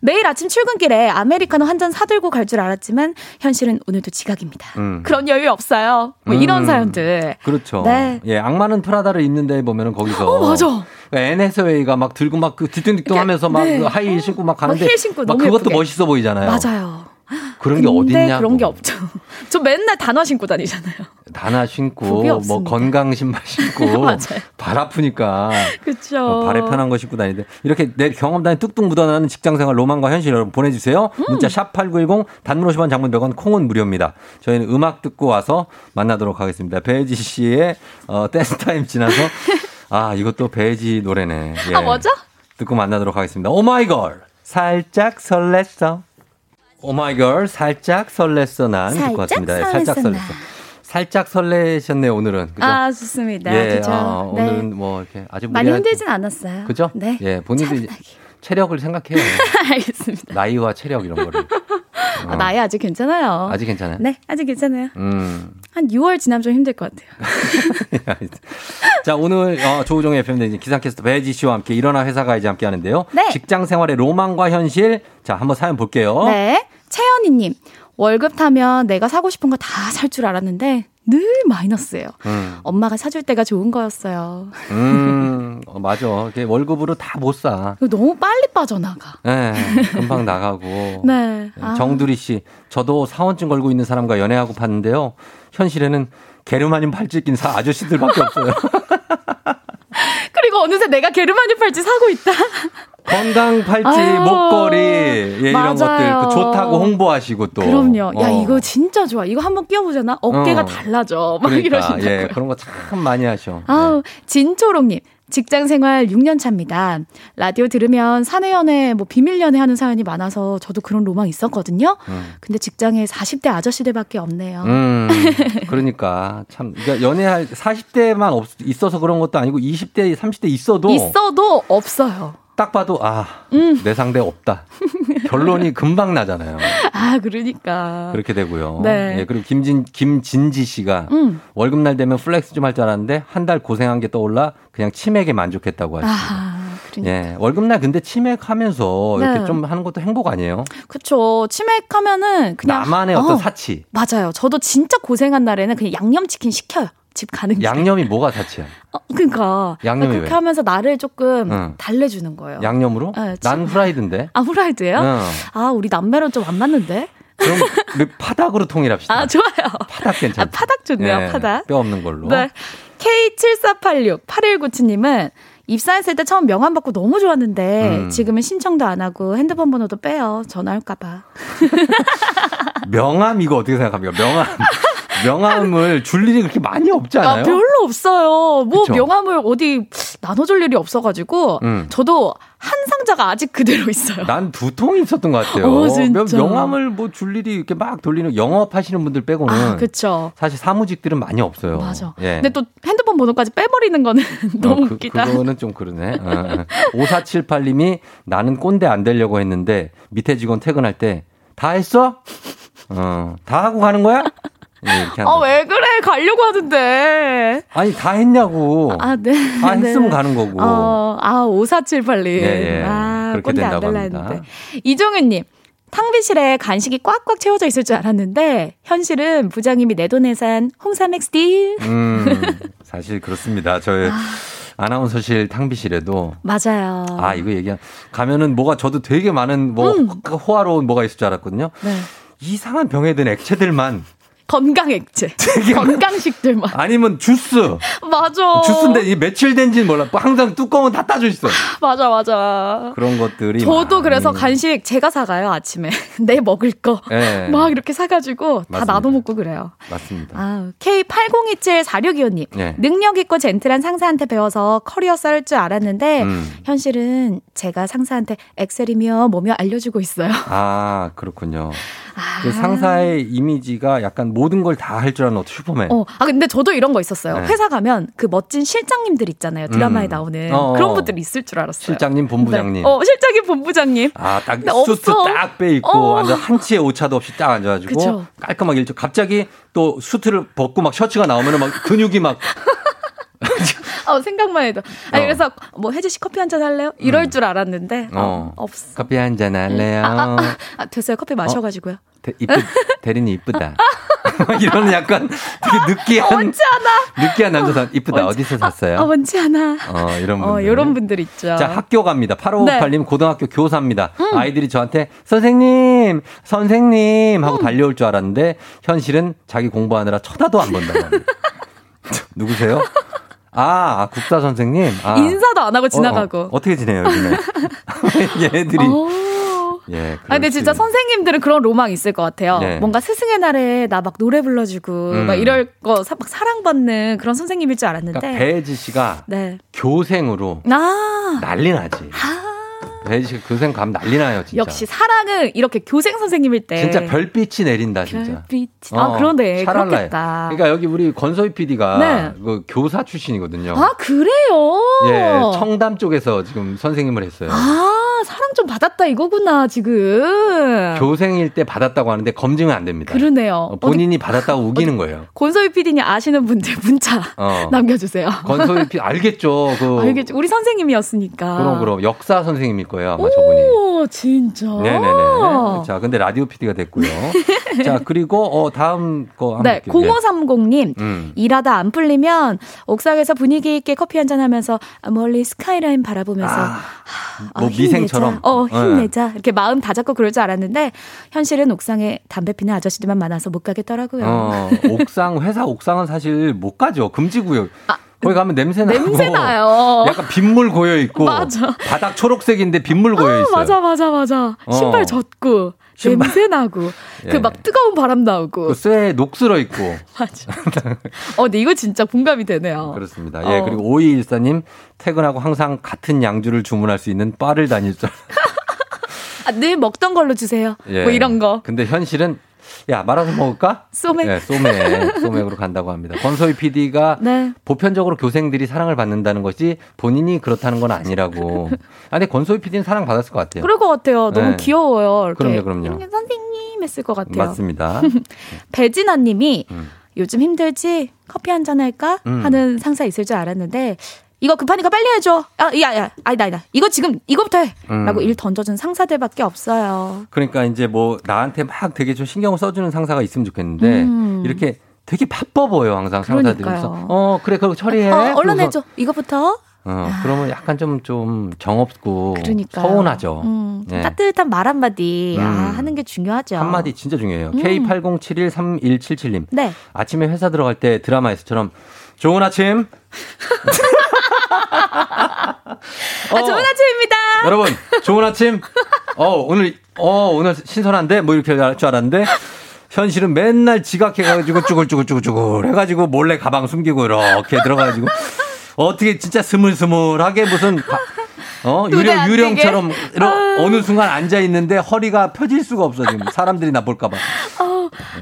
[SPEAKER 17] 매일 아침 출근길에 아메리카노 한 잔 사들고 갈 줄 알았지만 현실은 오늘도 지각입니다.
[SPEAKER 1] 음.
[SPEAKER 17] 그런 여유 없어요. 뭐 이런
[SPEAKER 1] 음.
[SPEAKER 17] 사연들.
[SPEAKER 1] 그렇죠.
[SPEAKER 17] 네.
[SPEAKER 1] 예, 악마는 프라다를 입는데 보면은 거기서
[SPEAKER 17] 어, 맞아.
[SPEAKER 1] 앤 해서웨이가 막 들고 막 그 뒤뚱뒤뚱 하면서 막
[SPEAKER 17] 네.
[SPEAKER 1] 그 하이힐 신고 막 가는데
[SPEAKER 17] 힐 신고
[SPEAKER 1] 막 그것도
[SPEAKER 17] 예쁘게.
[SPEAKER 1] 멋있어 보이잖아요.
[SPEAKER 17] 맞아요.
[SPEAKER 1] 그런 게 어딨냐?
[SPEAKER 17] 그런 게 없죠. <laughs> 저 맨날 단화 신고 다니잖아요.
[SPEAKER 1] 단화 신고 뭐. 건강 신발 신고 <laughs>
[SPEAKER 17] 맞아요.
[SPEAKER 1] 발 아프니까. 어, 발에 편한 거 신고 다니는데 이렇게 내 경험담이 뚝뚝 묻어나는 직장생활 로망과 현실 여러분 보내주세요.
[SPEAKER 17] 음.
[SPEAKER 1] 문자 샵 #8910 단문 50원, 장문 100원, 콩은 무료입니다. 저희는 음악 듣고 와서 만나도록 하겠습니다. 배지 씨의 어, 댄스 타임 지나서 <laughs> 아 이것도 배지 노래네. <laughs> 예.
[SPEAKER 17] 아, 뭐죠?
[SPEAKER 1] 듣고 만나도록 하겠습니다. 오마이걸 살짝 설렜어. 오마이걸 살짝 설렜어 난 듣고
[SPEAKER 17] 살짝
[SPEAKER 1] 왔습니다. 예, 살짝
[SPEAKER 17] 설렜어.
[SPEAKER 1] 살짝 설레셨네요 오늘은. 그죠?
[SPEAKER 17] 아, 좋습니다.
[SPEAKER 1] 예,
[SPEAKER 17] 그죠?
[SPEAKER 1] 어,
[SPEAKER 17] 네.
[SPEAKER 1] 오늘은 뭐 이렇게 아주
[SPEAKER 17] 많이 힘들진 않았어요.
[SPEAKER 1] 그죠?
[SPEAKER 17] 네.
[SPEAKER 1] 예, 본인들 체력을 생각해요. <laughs>
[SPEAKER 17] 알겠습니다.
[SPEAKER 1] 나이와 체력 이런 거를.
[SPEAKER 17] 아, 나이 아직 괜찮아요.
[SPEAKER 1] 아직 괜찮아요?
[SPEAKER 17] 네, 아직 괜찮아요.
[SPEAKER 1] 음.
[SPEAKER 17] 한 6월 지나면 좀 힘들 것 같아요. <laughs>
[SPEAKER 1] 자, 오늘 어, 조우종의 FM대진 기상캐스터 배지 씨와 함께 일어나 회사 가야지 함께 하는데요.
[SPEAKER 17] 네.
[SPEAKER 1] 직장 생활의 로망과 현실. 자, 한번 사연 볼게요.
[SPEAKER 17] 네. 채연이님, 월급 타면 내가 사고 싶은 거 다 살 줄 알았는데 늘 마이너스예요.
[SPEAKER 1] 음.
[SPEAKER 17] 엄마가 사줄 때가 좋은 거였어요.
[SPEAKER 1] 음, 어, 맞아. 월급으로 다 못 사.
[SPEAKER 17] 너무 빨리 빠져나가.
[SPEAKER 1] 예, 금방 나가고.
[SPEAKER 17] 네. 아.
[SPEAKER 1] 정두리 씨, 저도 사원증 걸고 있는 사람과 연애하고 봤는데요. 현실에는 게르마늄 팔찌 낀 사 아저씨들밖에 없어요. <laughs>
[SPEAKER 17] 그리고 어느새 내가 게르마늄 팔찌 사고 있다.
[SPEAKER 1] 건강 팔찌,
[SPEAKER 17] 아유,
[SPEAKER 1] 목걸이, 예, 이런 것들. 그 좋다고 홍보하시고 또.
[SPEAKER 17] 그럼요. 야,
[SPEAKER 1] 어.
[SPEAKER 17] 이거 진짜 좋아. 이거 한번 끼워보잖아. 어깨가
[SPEAKER 1] 어.
[SPEAKER 17] 달라져. 막
[SPEAKER 1] 그러니까,
[SPEAKER 17] 이러신다고요.
[SPEAKER 1] 예, 그런 거 참 많이 하셔.
[SPEAKER 17] 아우, 진초롱님. 직장 생활 6년 차입니다. 라디오 들으면 사내 연애, 뭐 비밀 연애 하는 사연이 많아서 저도 그런 로망 있었거든요.
[SPEAKER 1] 음.
[SPEAKER 17] 근데 직장에 40대 아저씨들밖에 없네요.
[SPEAKER 1] 음, 그러니까 참, 그러니까 연애할 40대만 없, 있어서 그런 것도 아니고 20대, 30대 있어도
[SPEAKER 17] 있어도 없어요.
[SPEAKER 1] 딱 봐도 아,
[SPEAKER 17] 음.
[SPEAKER 1] 내 상대 없다. <laughs> 결론이 금방 나잖아요.
[SPEAKER 17] 아, 그러니까.
[SPEAKER 1] 그렇게 되고요.
[SPEAKER 17] 네.
[SPEAKER 1] 예, 그리고 김진 김진지 씨가
[SPEAKER 17] 음.
[SPEAKER 1] 월급날 되면 flex 좀 할 줄 알았는데 한 달 고생한 게 떠올라 그냥 치맥에 만족했다고 하시죠.
[SPEAKER 17] 아, 그러니까.
[SPEAKER 1] 예, 월급날 근데 치맥하면서 이렇게
[SPEAKER 17] 네.
[SPEAKER 1] 좀 하는 것도 행복 아니에요?
[SPEAKER 17] 그쵸. 치맥하면은 그냥.
[SPEAKER 1] 나만의 어떤
[SPEAKER 17] 어,
[SPEAKER 1] 사치.
[SPEAKER 17] 맞아요. 저도 진짜 고생한 날에는 그냥 양념치킨 시켜요. 집 가는 길에.
[SPEAKER 1] 양념이 뭐가 사치야? <laughs>
[SPEAKER 17] 어, 그러니까.
[SPEAKER 1] 양념이
[SPEAKER 17] 그렇게
[SPEAKER 1] 왜?
[SPEAKER 17] 하면서 나를 조금
[SPEAKER 1] 응.
[SPEAKER 17] 달래주는 거예요.
[SPEAKER 1] 양념으로?
[SPEAKER 17] 네,
[SPEAKER 1] 난 후라이드인데.
[SPEAKER 17] 아, 후라이드예요?
[SPEAKER 1] 응.
[SPEAKER 17] 아, 우리 남매랑 좀 안 맞는데?
[SPEAKER 1] 그럼 우리 파닭으로 통일합시다.
[SPEAKER 17] 아, 좋아요.
[SPEAKER 1] 파닭 괜찮아.
[SPEAKER 17] 아, 파닭 좋네요,
[SPEAKER 1] 예,
[SPEAKER 17] 파닭.
[SPEAKER 1] 뼈 없는 걸로.
[SPEAKER 17] 네. K7486-8197님은 입사했을 때 처음 명함 받고 너무 좋았는데
[SPEAKER 1] 음.
[SPEAKER 17] 지금은 신청도 안 하고 핸드폰 번호도 빼요. 전화할까봐. <laughs>
[SPEAKER 1] 명함 이거 어떻게 생각합니까? 명함. 명함을 줄 일이 그렇게 많이 없지 않아요?
[SPEAKER 17] 아, 별로 없어요. 뭐
[SPEAKER 1] 그쵸?
[SPEAKER 17] 명함을 어디 나눠줄 일이 없어가지고
[SPEAKER 1] 음.
[SPEAKER 17] 저도 한 상자가 아직 그대로 있어요.
[SPEAKER 1] 난 두 통이 있었던 것 같아요.
[SPEAKER 17] 어.
[SPEAKER 1] 명- 명함을 뭐 줄 일이 이렇게 막 돌리는 영업하시는 분들 빼고는
[SPEAKER 17] 아, 그쵸.
[SPEAKER 1] 사실 사무직들은 많이 없어요.
[SPEAKER 17] 맞아.
[SPEAKER 1] 예.
[SPEAKER 17] 근데 또 핸드폰 번호까지 빼버리는 거는 <laughs> 너무
[SPEAKER 1] 어, 그,
[SPEAKER 17] 웃기다.
[SPEAKER 1] 그거는 좀 그러네. 어, 어. 5478님이 나는 꼰대 안 되려고 했는데 밑에 직원 퇴근할 때 다 했어? 어, 다 하고 가는 거야? 예, 이렇게 한다.
[SPEAKER 17] 아, 왜 그래? 가려고 하는데.
[SPEAKER 1] 아니, 다 했냐고.
[SPEAKER 17] 아, 네.
[SPEAKER 1] 다
[SPEAKER 17] 네.
[SPEAKER 1] 했으면 가는 거고.
[SPEAKER 17] 어, 아, 5478님.
[SPEAKER 1] 예, 예.
[SPEAKER 17] 아,
[SPEAKER 1] 그렇게 된다고 합니다.
[SPEAKER 17] 했는데. 이종윤님. 탕비실에 간식이 꽉꽉 채워져 있을 줄 알았는데 현실은 부장님이 내돈내산 홍삼 엑스딜
[SPEAKER 1] 음, 사실 그렇습니다. 저희 아나운서실 탕비실에도
[SPEAKER 17] 맞아요.
[SPEAKER 1] 아, 이거 얘기한, 가면은 뭐가 저도 되게 많은 뭐
[SPEAKER 17] 음.
[SPEAKER 1] 호- 호화로운 뭐가 있을 줄 알았거든요.
[SPEAKER 17] 네.
[SPEAKER 1] 이상한 병에 든 액체들만
[SPEAKER 17] 건강 액체. <laughs> 건강식들만.
[SPEAKER 1] 아니면 주스.
[SPEAKER 17] 맞아.
[SPEAKER 1] 주스인데 이 며칠 된지는 몰라. 항상 뚜껑은 다 따져 있어. <laughs>
[SPEAKER 17] 맞아, 맞아.
[SPEAKER 1] 그런 것들이.
[SPEAKER 17] 저도
[SPEAKER 1] 많이.
[SPEAKER 17] 그래서 간식 제가 사가요, 아침에. <laughs> 내 먹을 거.
[SPEAKER 1] 네.
[SPEAKER 17] 막 이렇게 사가지고 다
[SPEAKER 1] 맞습니다.
[SPEAKER 17] 나눠 먹고 그래요.
[SPEAKER 1] 맞습니다.
[SPEAKER 17] 아, K80274625님.
[SPEAKER 1] 네.
[SPEAKER 17] 능력 있고 젠틀한 상사한테 배워서 커리어 쌓을 줄 알았는데,
[SPEAKER 1] 음.
[SPEAKER 17] 현실은 제가 상사한테 엑셀이며 뭐며 알려주고 있어요.
[SPEAKER 1] 아, 그렇군요. 그 상사의 이미지가 약간 모든 걸 다 할 줄 아는 어떤 슈퍼맨.
[SPEAKER 17] 어, 아, 근데 저도 이런 거 있었어요.
[SPEAKER 1] 네.
[SPEAKER 17] 회사 가면 그 멋진 실장님들 있잖아요. 드라마에
[SPEAKER 1] 음.
[SPEAKER 17] 나오는.
[SPEAKER 1] 어, 어.
[SPEAKER 17] 그런 분들이 있을 줄 알았어요.
[SPEAKER 1] 실장님, 본부장님.
[SPEAKER 17] 네. 어, 실장님, 본부장님.
[SPEAKER 1] 아, 딱 수트. 딱 빼입고
[SPEAKER 17] 어.
[SPEAKER 1] 완전 한치의 오차도 없이 딱 앉아가지고
[SPEAKER 17] 그쵸.
[SPEAKER 1] 깔끔하게 일찍 갑자기 또 수트를 벗고 막 셔츠가 나오면은 막 근육이 막 <laughs>
[SPEAKER 17] 어, 생각만 해도. 아니,
[SPEAKER 1] 어.
[SPEAKER 17] 그래서 뭐, 혜지 씨 커피 한 잔 할래요? 이럴 줄 알았는데. 어,
[SPEAKER 1] 어,
[SPEAKER 17] 없어.
[SPEAKER 1] 커피 한 잔 할래요?
[SPEAKER 17] 아, 아, 아, 아, 됐어요. 커피 마셔가지고요.
[SPEAKER 1] 대, 이쁘, 대리님 이쁘다. <laughs> 막 <laughs> 이런 약간 되게 느끼한
[SPEAKER 17] 않아.
[SPEAKER 1] 느끼한 남자사 이쁘다.
[SPEAKER 17] 원치-
[SPEAKER 1] 어디서 샀어요?
[SPEAKER 17] 아, 원치 않아.
[SPEAKER 1] 어, 이런 분들.
[SPEAKER 17] 어, 요런 분들 있죠.
[SPEAKER 1] 자, 학교 갑니다. 8558님 고등학교 교사입니다.
[SPEAKER 17] 음.
[SPEAKER 1] 아이들이 저한테 선생님, 선생님
[SPEAKER 17] 음.
[SPEAKER 1] 하고 달려올 줄 알았는데 현실은 자기 공부하느라 쳐다도 안 본다고 합니다. <laughs> 누구세요? 아, 아, 국사 선생님. 아.
[SPEAKER 17] 인사도 안 하고 지나가고.
[SPEAKER 1] 어, 어, 떻게 지내요, 요즘에? <laughs> 얘들이.
[SPEAKER 17] 어.
[SPEAKER 1] 예.
[SPEAKER 17] 아, 근데 진짜
[SPEAKER 1] 있-
[SPEAKER 17] 선생님들은 그런 로망 있을 것 같아요.
[SPEAKER 1] 네.
[SPEAKER 17] 뭔가 스승의 날에 나 막 노래 불러주고,
[SPEAKER 1] 음.
[SPEAKER 17] 막 이럴 거, 사- 막 사랑받는 그런 선생님일 줄 알았는데.
[SPEAKER 1] 그러니까 배지 씨가
[SPEAKER 17] 네.
[SPEAKER 1] 교생으로
[SPEAKER 17] 아,
[SPEAKER 1] 난리 나지. 배지 교생 가면 난리 나요, 진짜.
[SPEAKER 17] 역시 사랑은 이렇게 교생 선생님일 때.
[SPEAKER 1] 진짜 별빛이 내린다, 진짜.
[SPEAKER 17] 별빛. 아, 그러네.
[SPEAKER 1] 샤랄라해.
[SPEAKER 17] 그렇겠다.
[SPEAKER 1] 그러니까 여기 우리 권소희 PD가
[SPEAKER 17] 네.
[SPEAKER 1] 그 교사 출신이거든요.
[SPEAKER 17] 아, 그래요?
[SPEAKER 1] 예, 청담 쪽에서 지금 선생님을 했어요.
[SPEAKER 17] 아, 사랑 좀 받았다 이거구나, 지금.
[SPEAKER 1] 교생일 때 받았다고 하는데 검증은 안 됩니다.
[SPEAKER 17] 그러네요.
[SPEAKER 1] 어, 본인이 받았다고 우기는 거예요.
[SPEAKER 17] 권소희 PD님 아시는 분들 문자
[SPEAKER 1] 어. <laughs>
[SPEAKER 17] 남겨주세요.
[SPEAKER 1] 권소희 <laughs> PD 알겠죠. 그
[SPEAKER 17] 알겠죠. 우리 선생님이었으니까.
[SPEAKER 1] 그럼 그럼 역사 선생님일 거예요 아마 저분이.
[SPEAKER 17] 오, 진짜.
[SPEAKER 1] 네네네. 자, 근데 라디오 PD가 됐고요. <laughs> 자, 그리고 어 다음 거 한번
[SPEAKER 17] 네,
[SPEAKER 1] 볼게요.
[SPEAKER 17] 0530님.
[SPEAKER 1] 음.
[SPEAKER 17] 일하다 안 풀리면 옥상에서 분위기 있게 커피 한 잔 하면서 멀리 스카이라인 바라보면서 아,
[SPEAKER 1] 뭐
[SPEAKER 17] 힘내자.
[SPEAKER 1] 미생처럼.
[SPEAKER 17] 어,
[SPEAKER 1] 네.
[SPEAKER 17] 힘내자. 이렇게 마음 다잡고 그럴 줄 알았는데 현실은 옥상에 담배 피는 아저씨들만 많아서 못 가겠더라고요.
[SPEAKER 1] 어, 옥상 회사 옥상은 사실 못 가죠. 금지구역. 거기 가면 냄새 나고.
[SPEAKER 17] 아, 냄새 나요.
[SPEAKER 1] 약간 빗물 고여 있고.
[SPEAKER 17] 맞아.
[SPEAKER 1] 바닥 초록색인데 빗물 고여
[SPEAKER 17] 아,
[SPEAKER 1] 있어요.
[SPEAKER 17] 맞아, 맞아, 맞아.
[SPEAKER 1] 어.
[SPEAKER 17] 신발 젖고,
[SPEAKER 1] 신발.
[SPEAKER 17] 냄새 나고, <laughs>
[SPEAKER 1] 예.
[SPEAKER 17] 그막 뜨거운 바람 나오고.
[SPEAKER 1] 그 쇠에 녹슬어 있고. <laughs>
[SPEAKER 17] 맞아. 어, 근데 이거 진짜 공감이 되네요.
[SPEAKER 1] 그렇습니다. 예,
[SPEAKER 17] 어.
[SPEAKER 1] 그리고 5214님, 퇴근하고 항상 같은 양주를 주문할 수 있는 바를 다닐 줄. <laughs>
[SPEAKER 17] 아, 늘 먹던 걸로 주세요.
[SPEAKER 1] 예.
[SPEAKER 17] 뭐 이런 거.
[SPEAKER 1] 근데 현실은 야 말아서 먹을까?
[SPEAKER 17] 소맥.
[SPEAKER 1] 네, 소맥, 소맥으로 간다고 합니다. 권소희 PD가
[SPEAKER 17] 네.
[SPEAKER 1] 보편적으로 교생들이 사랑을 받는다는 것이 본인이 그렇다는 건 아니라고. 아, 근데 권소희 PD는 사랑 받았을 것 같아요.
[SPEAKER 17] 그럴 것 같아요. 너무
[SPEAKER 1] 네.
[SPEAKER 17] 귀여워요. 이렇게.
[SPEAKER 1] 그럼요, 그럼요.
[SPEAKER 17] 선생님 했을 것 같아요.
[SPEAKER 1] 맞습니다. <laughs>
[SPEAKER 17] 배진아 님이
[SPEAKER 1] 음.
[SPEAKER 17] 요즘 힘들지? 커피 한 잔 할까?
[SPEAKER 1] 음.
[SPEAKER 17] 하는 상사 있을 줄 알았는데 이거 급하니까 빨리 해줘. 아, 야, 야, 아니다, 아니다. 이거 지금 이거부터 해.
[SPEAKER 1] 음.
[SPEAKER 17] 라고 일 던져준 상사들밖에 없어요.
[SPEAKER 1] 그러니까 이제 뭐 나한테 막 되게 좀 신경을 써주는 상사가 있으면 좋겠는데
[SPEAKER 17] 음.
[SPEAKER 1] 이렇게 되게 바빠 보여 항상 상사들이.
[SPEAKER 17] 그러니까요.
[SPEAKER 1] 어 그래 그거 처리해.
[SPEAKER 17] 어, 얼른 해줘. 이거부터.
[SPEAKER 1] 어, 그러면 약간 좀, 좀 정없고
[SPEAKER 17] 그러니까.
[SPEAKER 1] 서운하죠.
[SPEAKER 17] 음, 좀
[SPEAKER 1] 네.
[SPEAKER 17] 따뜻한 말 한마디 아,
[SPEAKER 1] 음.
[SPEAKER 17] 하는 게 중요하죠.
[SPEAKER 1] 한마디 진짜 중요해요.
[SPEAKER 17] 음.
[SPEAKER 1] K80713177님.
[SPEAKER 17] 네.
[SPEAKER 1] 아침에 회사 들어갈 때 드라마에서처럼 좋은 아침. <laughs>
[SPEAKER 17] 아, 좋은 아침입니다.
[SPEAKER 1] 여러분, 좋은 아침. 어, 오늘, 어, 오늘 신선한데? 뭐 이렇게 할 줄 알았는데. 현실은 맨날 지각해가지고 쭈글쭈글쭈글쭈글 해가지고 몰래 가방 숨기고 이렇게 들어가가지고 어떻게 진짜 스물스물하게 무슨 가- 어 <laughs> 유령
[SPEAKER 17] 안
[SPEAKER 1] 유령처럼? 이런
[SPEAKER 17] 아.
[SPEAKER 1] 어느 순간 앉아 있는데 허리가 펴질 수가 없어 지금 사람들이 나 볼까봐 <laughs>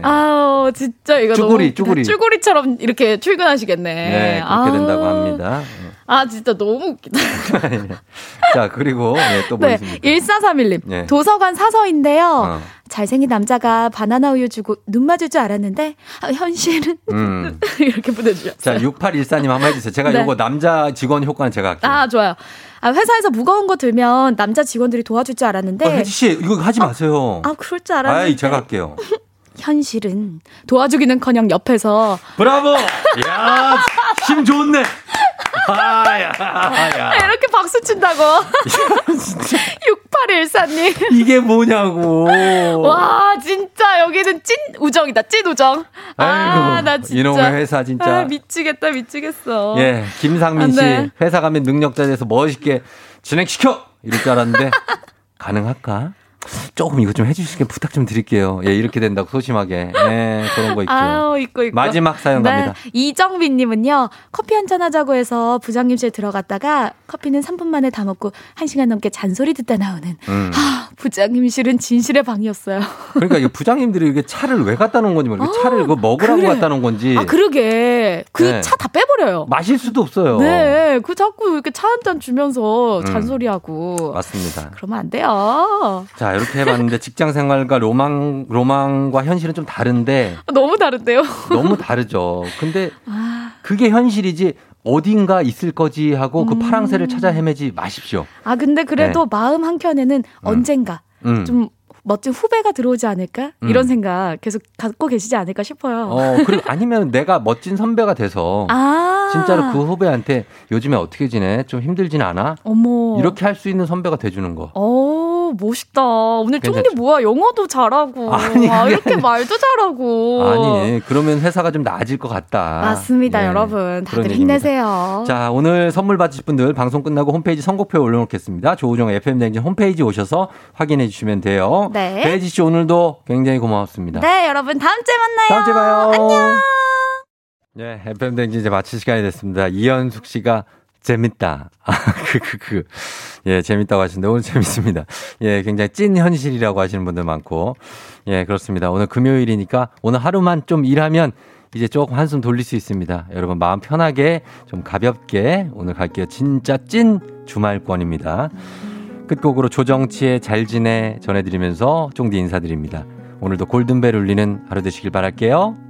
[SPEAKER 17] 아, 아우, 진짜 이거
[SPEAKER 1] 쭈구리,
[SPEAKER 17] 너무
[SPEAKER 1] 쭈구리.
[SPEAKER 17] 쭈구리처럼 이렇게 출근하시겠네.
[SPEAKER 1] 네 그렇게
[SPEAKER 17] 아우.
[SPEAKER 1] 된다고 합니다.
[SPEAKER 17] 아, 진짜 너무 웃기다. <laughs>
[SPEAKER 1] 자 그리고 네, 또뭐
[SPEAKER 17] 네,
[SPEAKER 1] 있습니까?
[SPEAKER 17] 1431님.
[SPEAKER 1] 네.
[SPEAKER 17] 도서관 사서인데요.
[SPEAKER 1] 어.
[SPEAKER 17] 잘생긴 남자가 바나나 우유 주고 눈 맞을 줄 알았는데, 아, 현실은
[SPEAKER 1] 음.
[SPEAKER 17] 이렇게 보내주셨어요.
[SPEAKER 1] 자 6814님 한번 해주세요. 제가
[SPEAKER 17] 네.
[SPEAKER 1] 요거 남자 직원 효과는 제가 할게요.
[SPEAKER 17] 아, 좋아요. 아, 회사에서 무거운 거 들면 남자 직원들이 도와줄 줄 알았는데,
[SPEAKER 1] 어, 혜지 씨 이거 하지 마세요.
[SPEAKER 17] 아, 그럴 줄 알았는데.
[SPEAKER 1] 아이 제가 할게요. <laughs>
[SPEAKER 17] 현실은 도와주기는 커녕 옆에서
[SPEAKER 1] 브라보! 야, 힘 좋네. 아, 야, 야.
[SPEAKER 17] 이렇게 박수 친다고. <laughs> <laughs> 9114님. <laughs>
[SPEAKER 1] 이게 뭐냐고.
[SPEAKER 17] 와, 진짜 여기는 찐 우정이다. 찐 우정. 아,
[SPEAKER 1] 아이고,
[SPEAKER 17] 나 진짜.
[SPEAKER 1] 이놈의 회사 진짜.
[SPEAKER 17] 아, 미치겠다, 미치겠어.
[SPEAKER 1] 예, 김상민 씨
[SPEAKER 17] 아, 네.
[SPEAKER 1] 회사 가면 능력자 돼서 멋있게 진행시켜 이럴 줄 알았는데 <laughs> 가능할까? 조금 이거 좀 해주시게 부탁 좀 드릴게요. 예, 이렇게 된다고 소심하게. 예, 그런 거 있죠.
[SPEAKER 17] 아유, 있고, 있고.
[SPEAKER 1] 마지막 사연
[SPEAKER 17] 네.
[SPEAKER 1] 갑니다.
[SPEAKER 17] 이정빈 님은요, 커피 한 잔 하자고 해서 부장님실 들어갔다가 커피는 3분 만에 다 먹고 1시간 넘게 잔소리 듣다 나오는.
[SPEAKER 1] 음.
[SPEAKER 17] 하, 부장님실은 진실의 방이었어요.
[SPEAKER 1] 그러니까 이 부장님들이 이게 차를 왜 갖다 놓은 건지 모르겠고 차를 그거 먹으라고
[SPEAKER 17] 아, 그래.
[SPEAKER 1] 갖다 놓은 건지
[SPEAKER 17] 아, 그러게. 그
[SPEAKER 1] 네.
[SPEAKER 17] 차다 빼버려요.
[SPEAKER 1] 마실 수도 없어요.
[SPEAKER 17] 네, 그 자꾸 이렇게 차 한 잔 주면서
[SPEAKER 1] 음.
[SPEAKER 17] 잔소리하고.
[SPEAKER 1] 맞습니다.
[SPEAKER 17] 그러면 안 돼요.
[SPEAKER 1] 자, 이렇게 해봤는데 직장 생활과 로망, 로망과 현실은 좀 다른데
[SPEAKER 17] 너무 다른데요?
[SPEAKER 1] 너무 다르죠. 근데 <laughs>
[SPEAKER 17] 아,
[SPEAKER 1] 그게 현실이지 어딘가 있을 거지 하고
[SPEAKER 17] 음.
[SPEAKER 1] 그 파랑새를 찾아 헤매지 마십시오.
[SPEAKER 17] 아 근데 그래도 마음 한 켠에는 언젠가
[SPEAKER 1] 네. 음.
[SPEAKER 17] 좀 멋진 후배가 들어오지 않을까?
[SPEAKER 1] 음.
[SPEAKER 17] 이런 생각 계속 갖고 계시지 않을까 싶어요.
[SPEAKER 1] 어, 그리고 <laughs> 아니면 내가 멋진 선배가 돼서
[SPEAKER 17] 아.
[SPEAKER 1] 진짜로 그 후배한테 요즘에 어떻게 지내? 좀 힘들진 않아?
[SPEAKER 17] 어머.
[SPEAKER 1] 이렇게 할 수 있는 선배가 돼주는 거.
[SPEAKER 17] 어, 멋있다. 오늘? 쫑님 뭐야? 영어도 잘하고. <laughs>
[SPEAKER 1] 아니,
[SPEAKER 17] 아, 이렇게 말도 잘하고.
[SPEAKER 1] 아니, 그러면 회사가 좀 나아질 것 같다.
[SPEAKER 17] 맞습니다,
[SPEAKER 1] 예,
[SPEAKER 17] 여러분. 다들. 힘내세요.
[SPEAKER 1] 자, 오늘 선물 받으실 분들 방송 끝나고 홈페이지 선곡표에 올려놓겠습니다. 조우종 FM댕진 홈페이지 오셔서 확인해 주시면 돼요.
[SPEAKER 17] 네.
[SPEAKER 1] 배지 씨 오늘도 굉장히 고마웠습니다.
[SPEAKER 17] 네, 여러분 다음 주에 만나요.
[SPEAKER 1] 다음 주에 봐요.
[SPEAKER 17] 안녕.
[SPEAKER 1] 네, FM댕진 이제 마칠 시간이 됐습니다. 이현숙 씨가 재밌다. 아, <laughs> 그, 그, 그. 예, 재밌다고 하시는데 오늘 재밌습니다. 예, 굉장히 찐 현실이라고 하시는 분들 많고. 예, 그렇습니다. 오늘 금요일이니까 오늘 하루만 좀 일하면 이제 조금 한숨 돌릴 수 있습니다. 여러분 마음 편하게 좀 가볍게 오늘 갈게요. 진짜 찐 주말권입니다. 끝곡으로 조정치의 잘 지내 전해드리면서 쫑디 인사드립니다. 오늘도 골든벨 울리는 하루 되시길 바랄게요.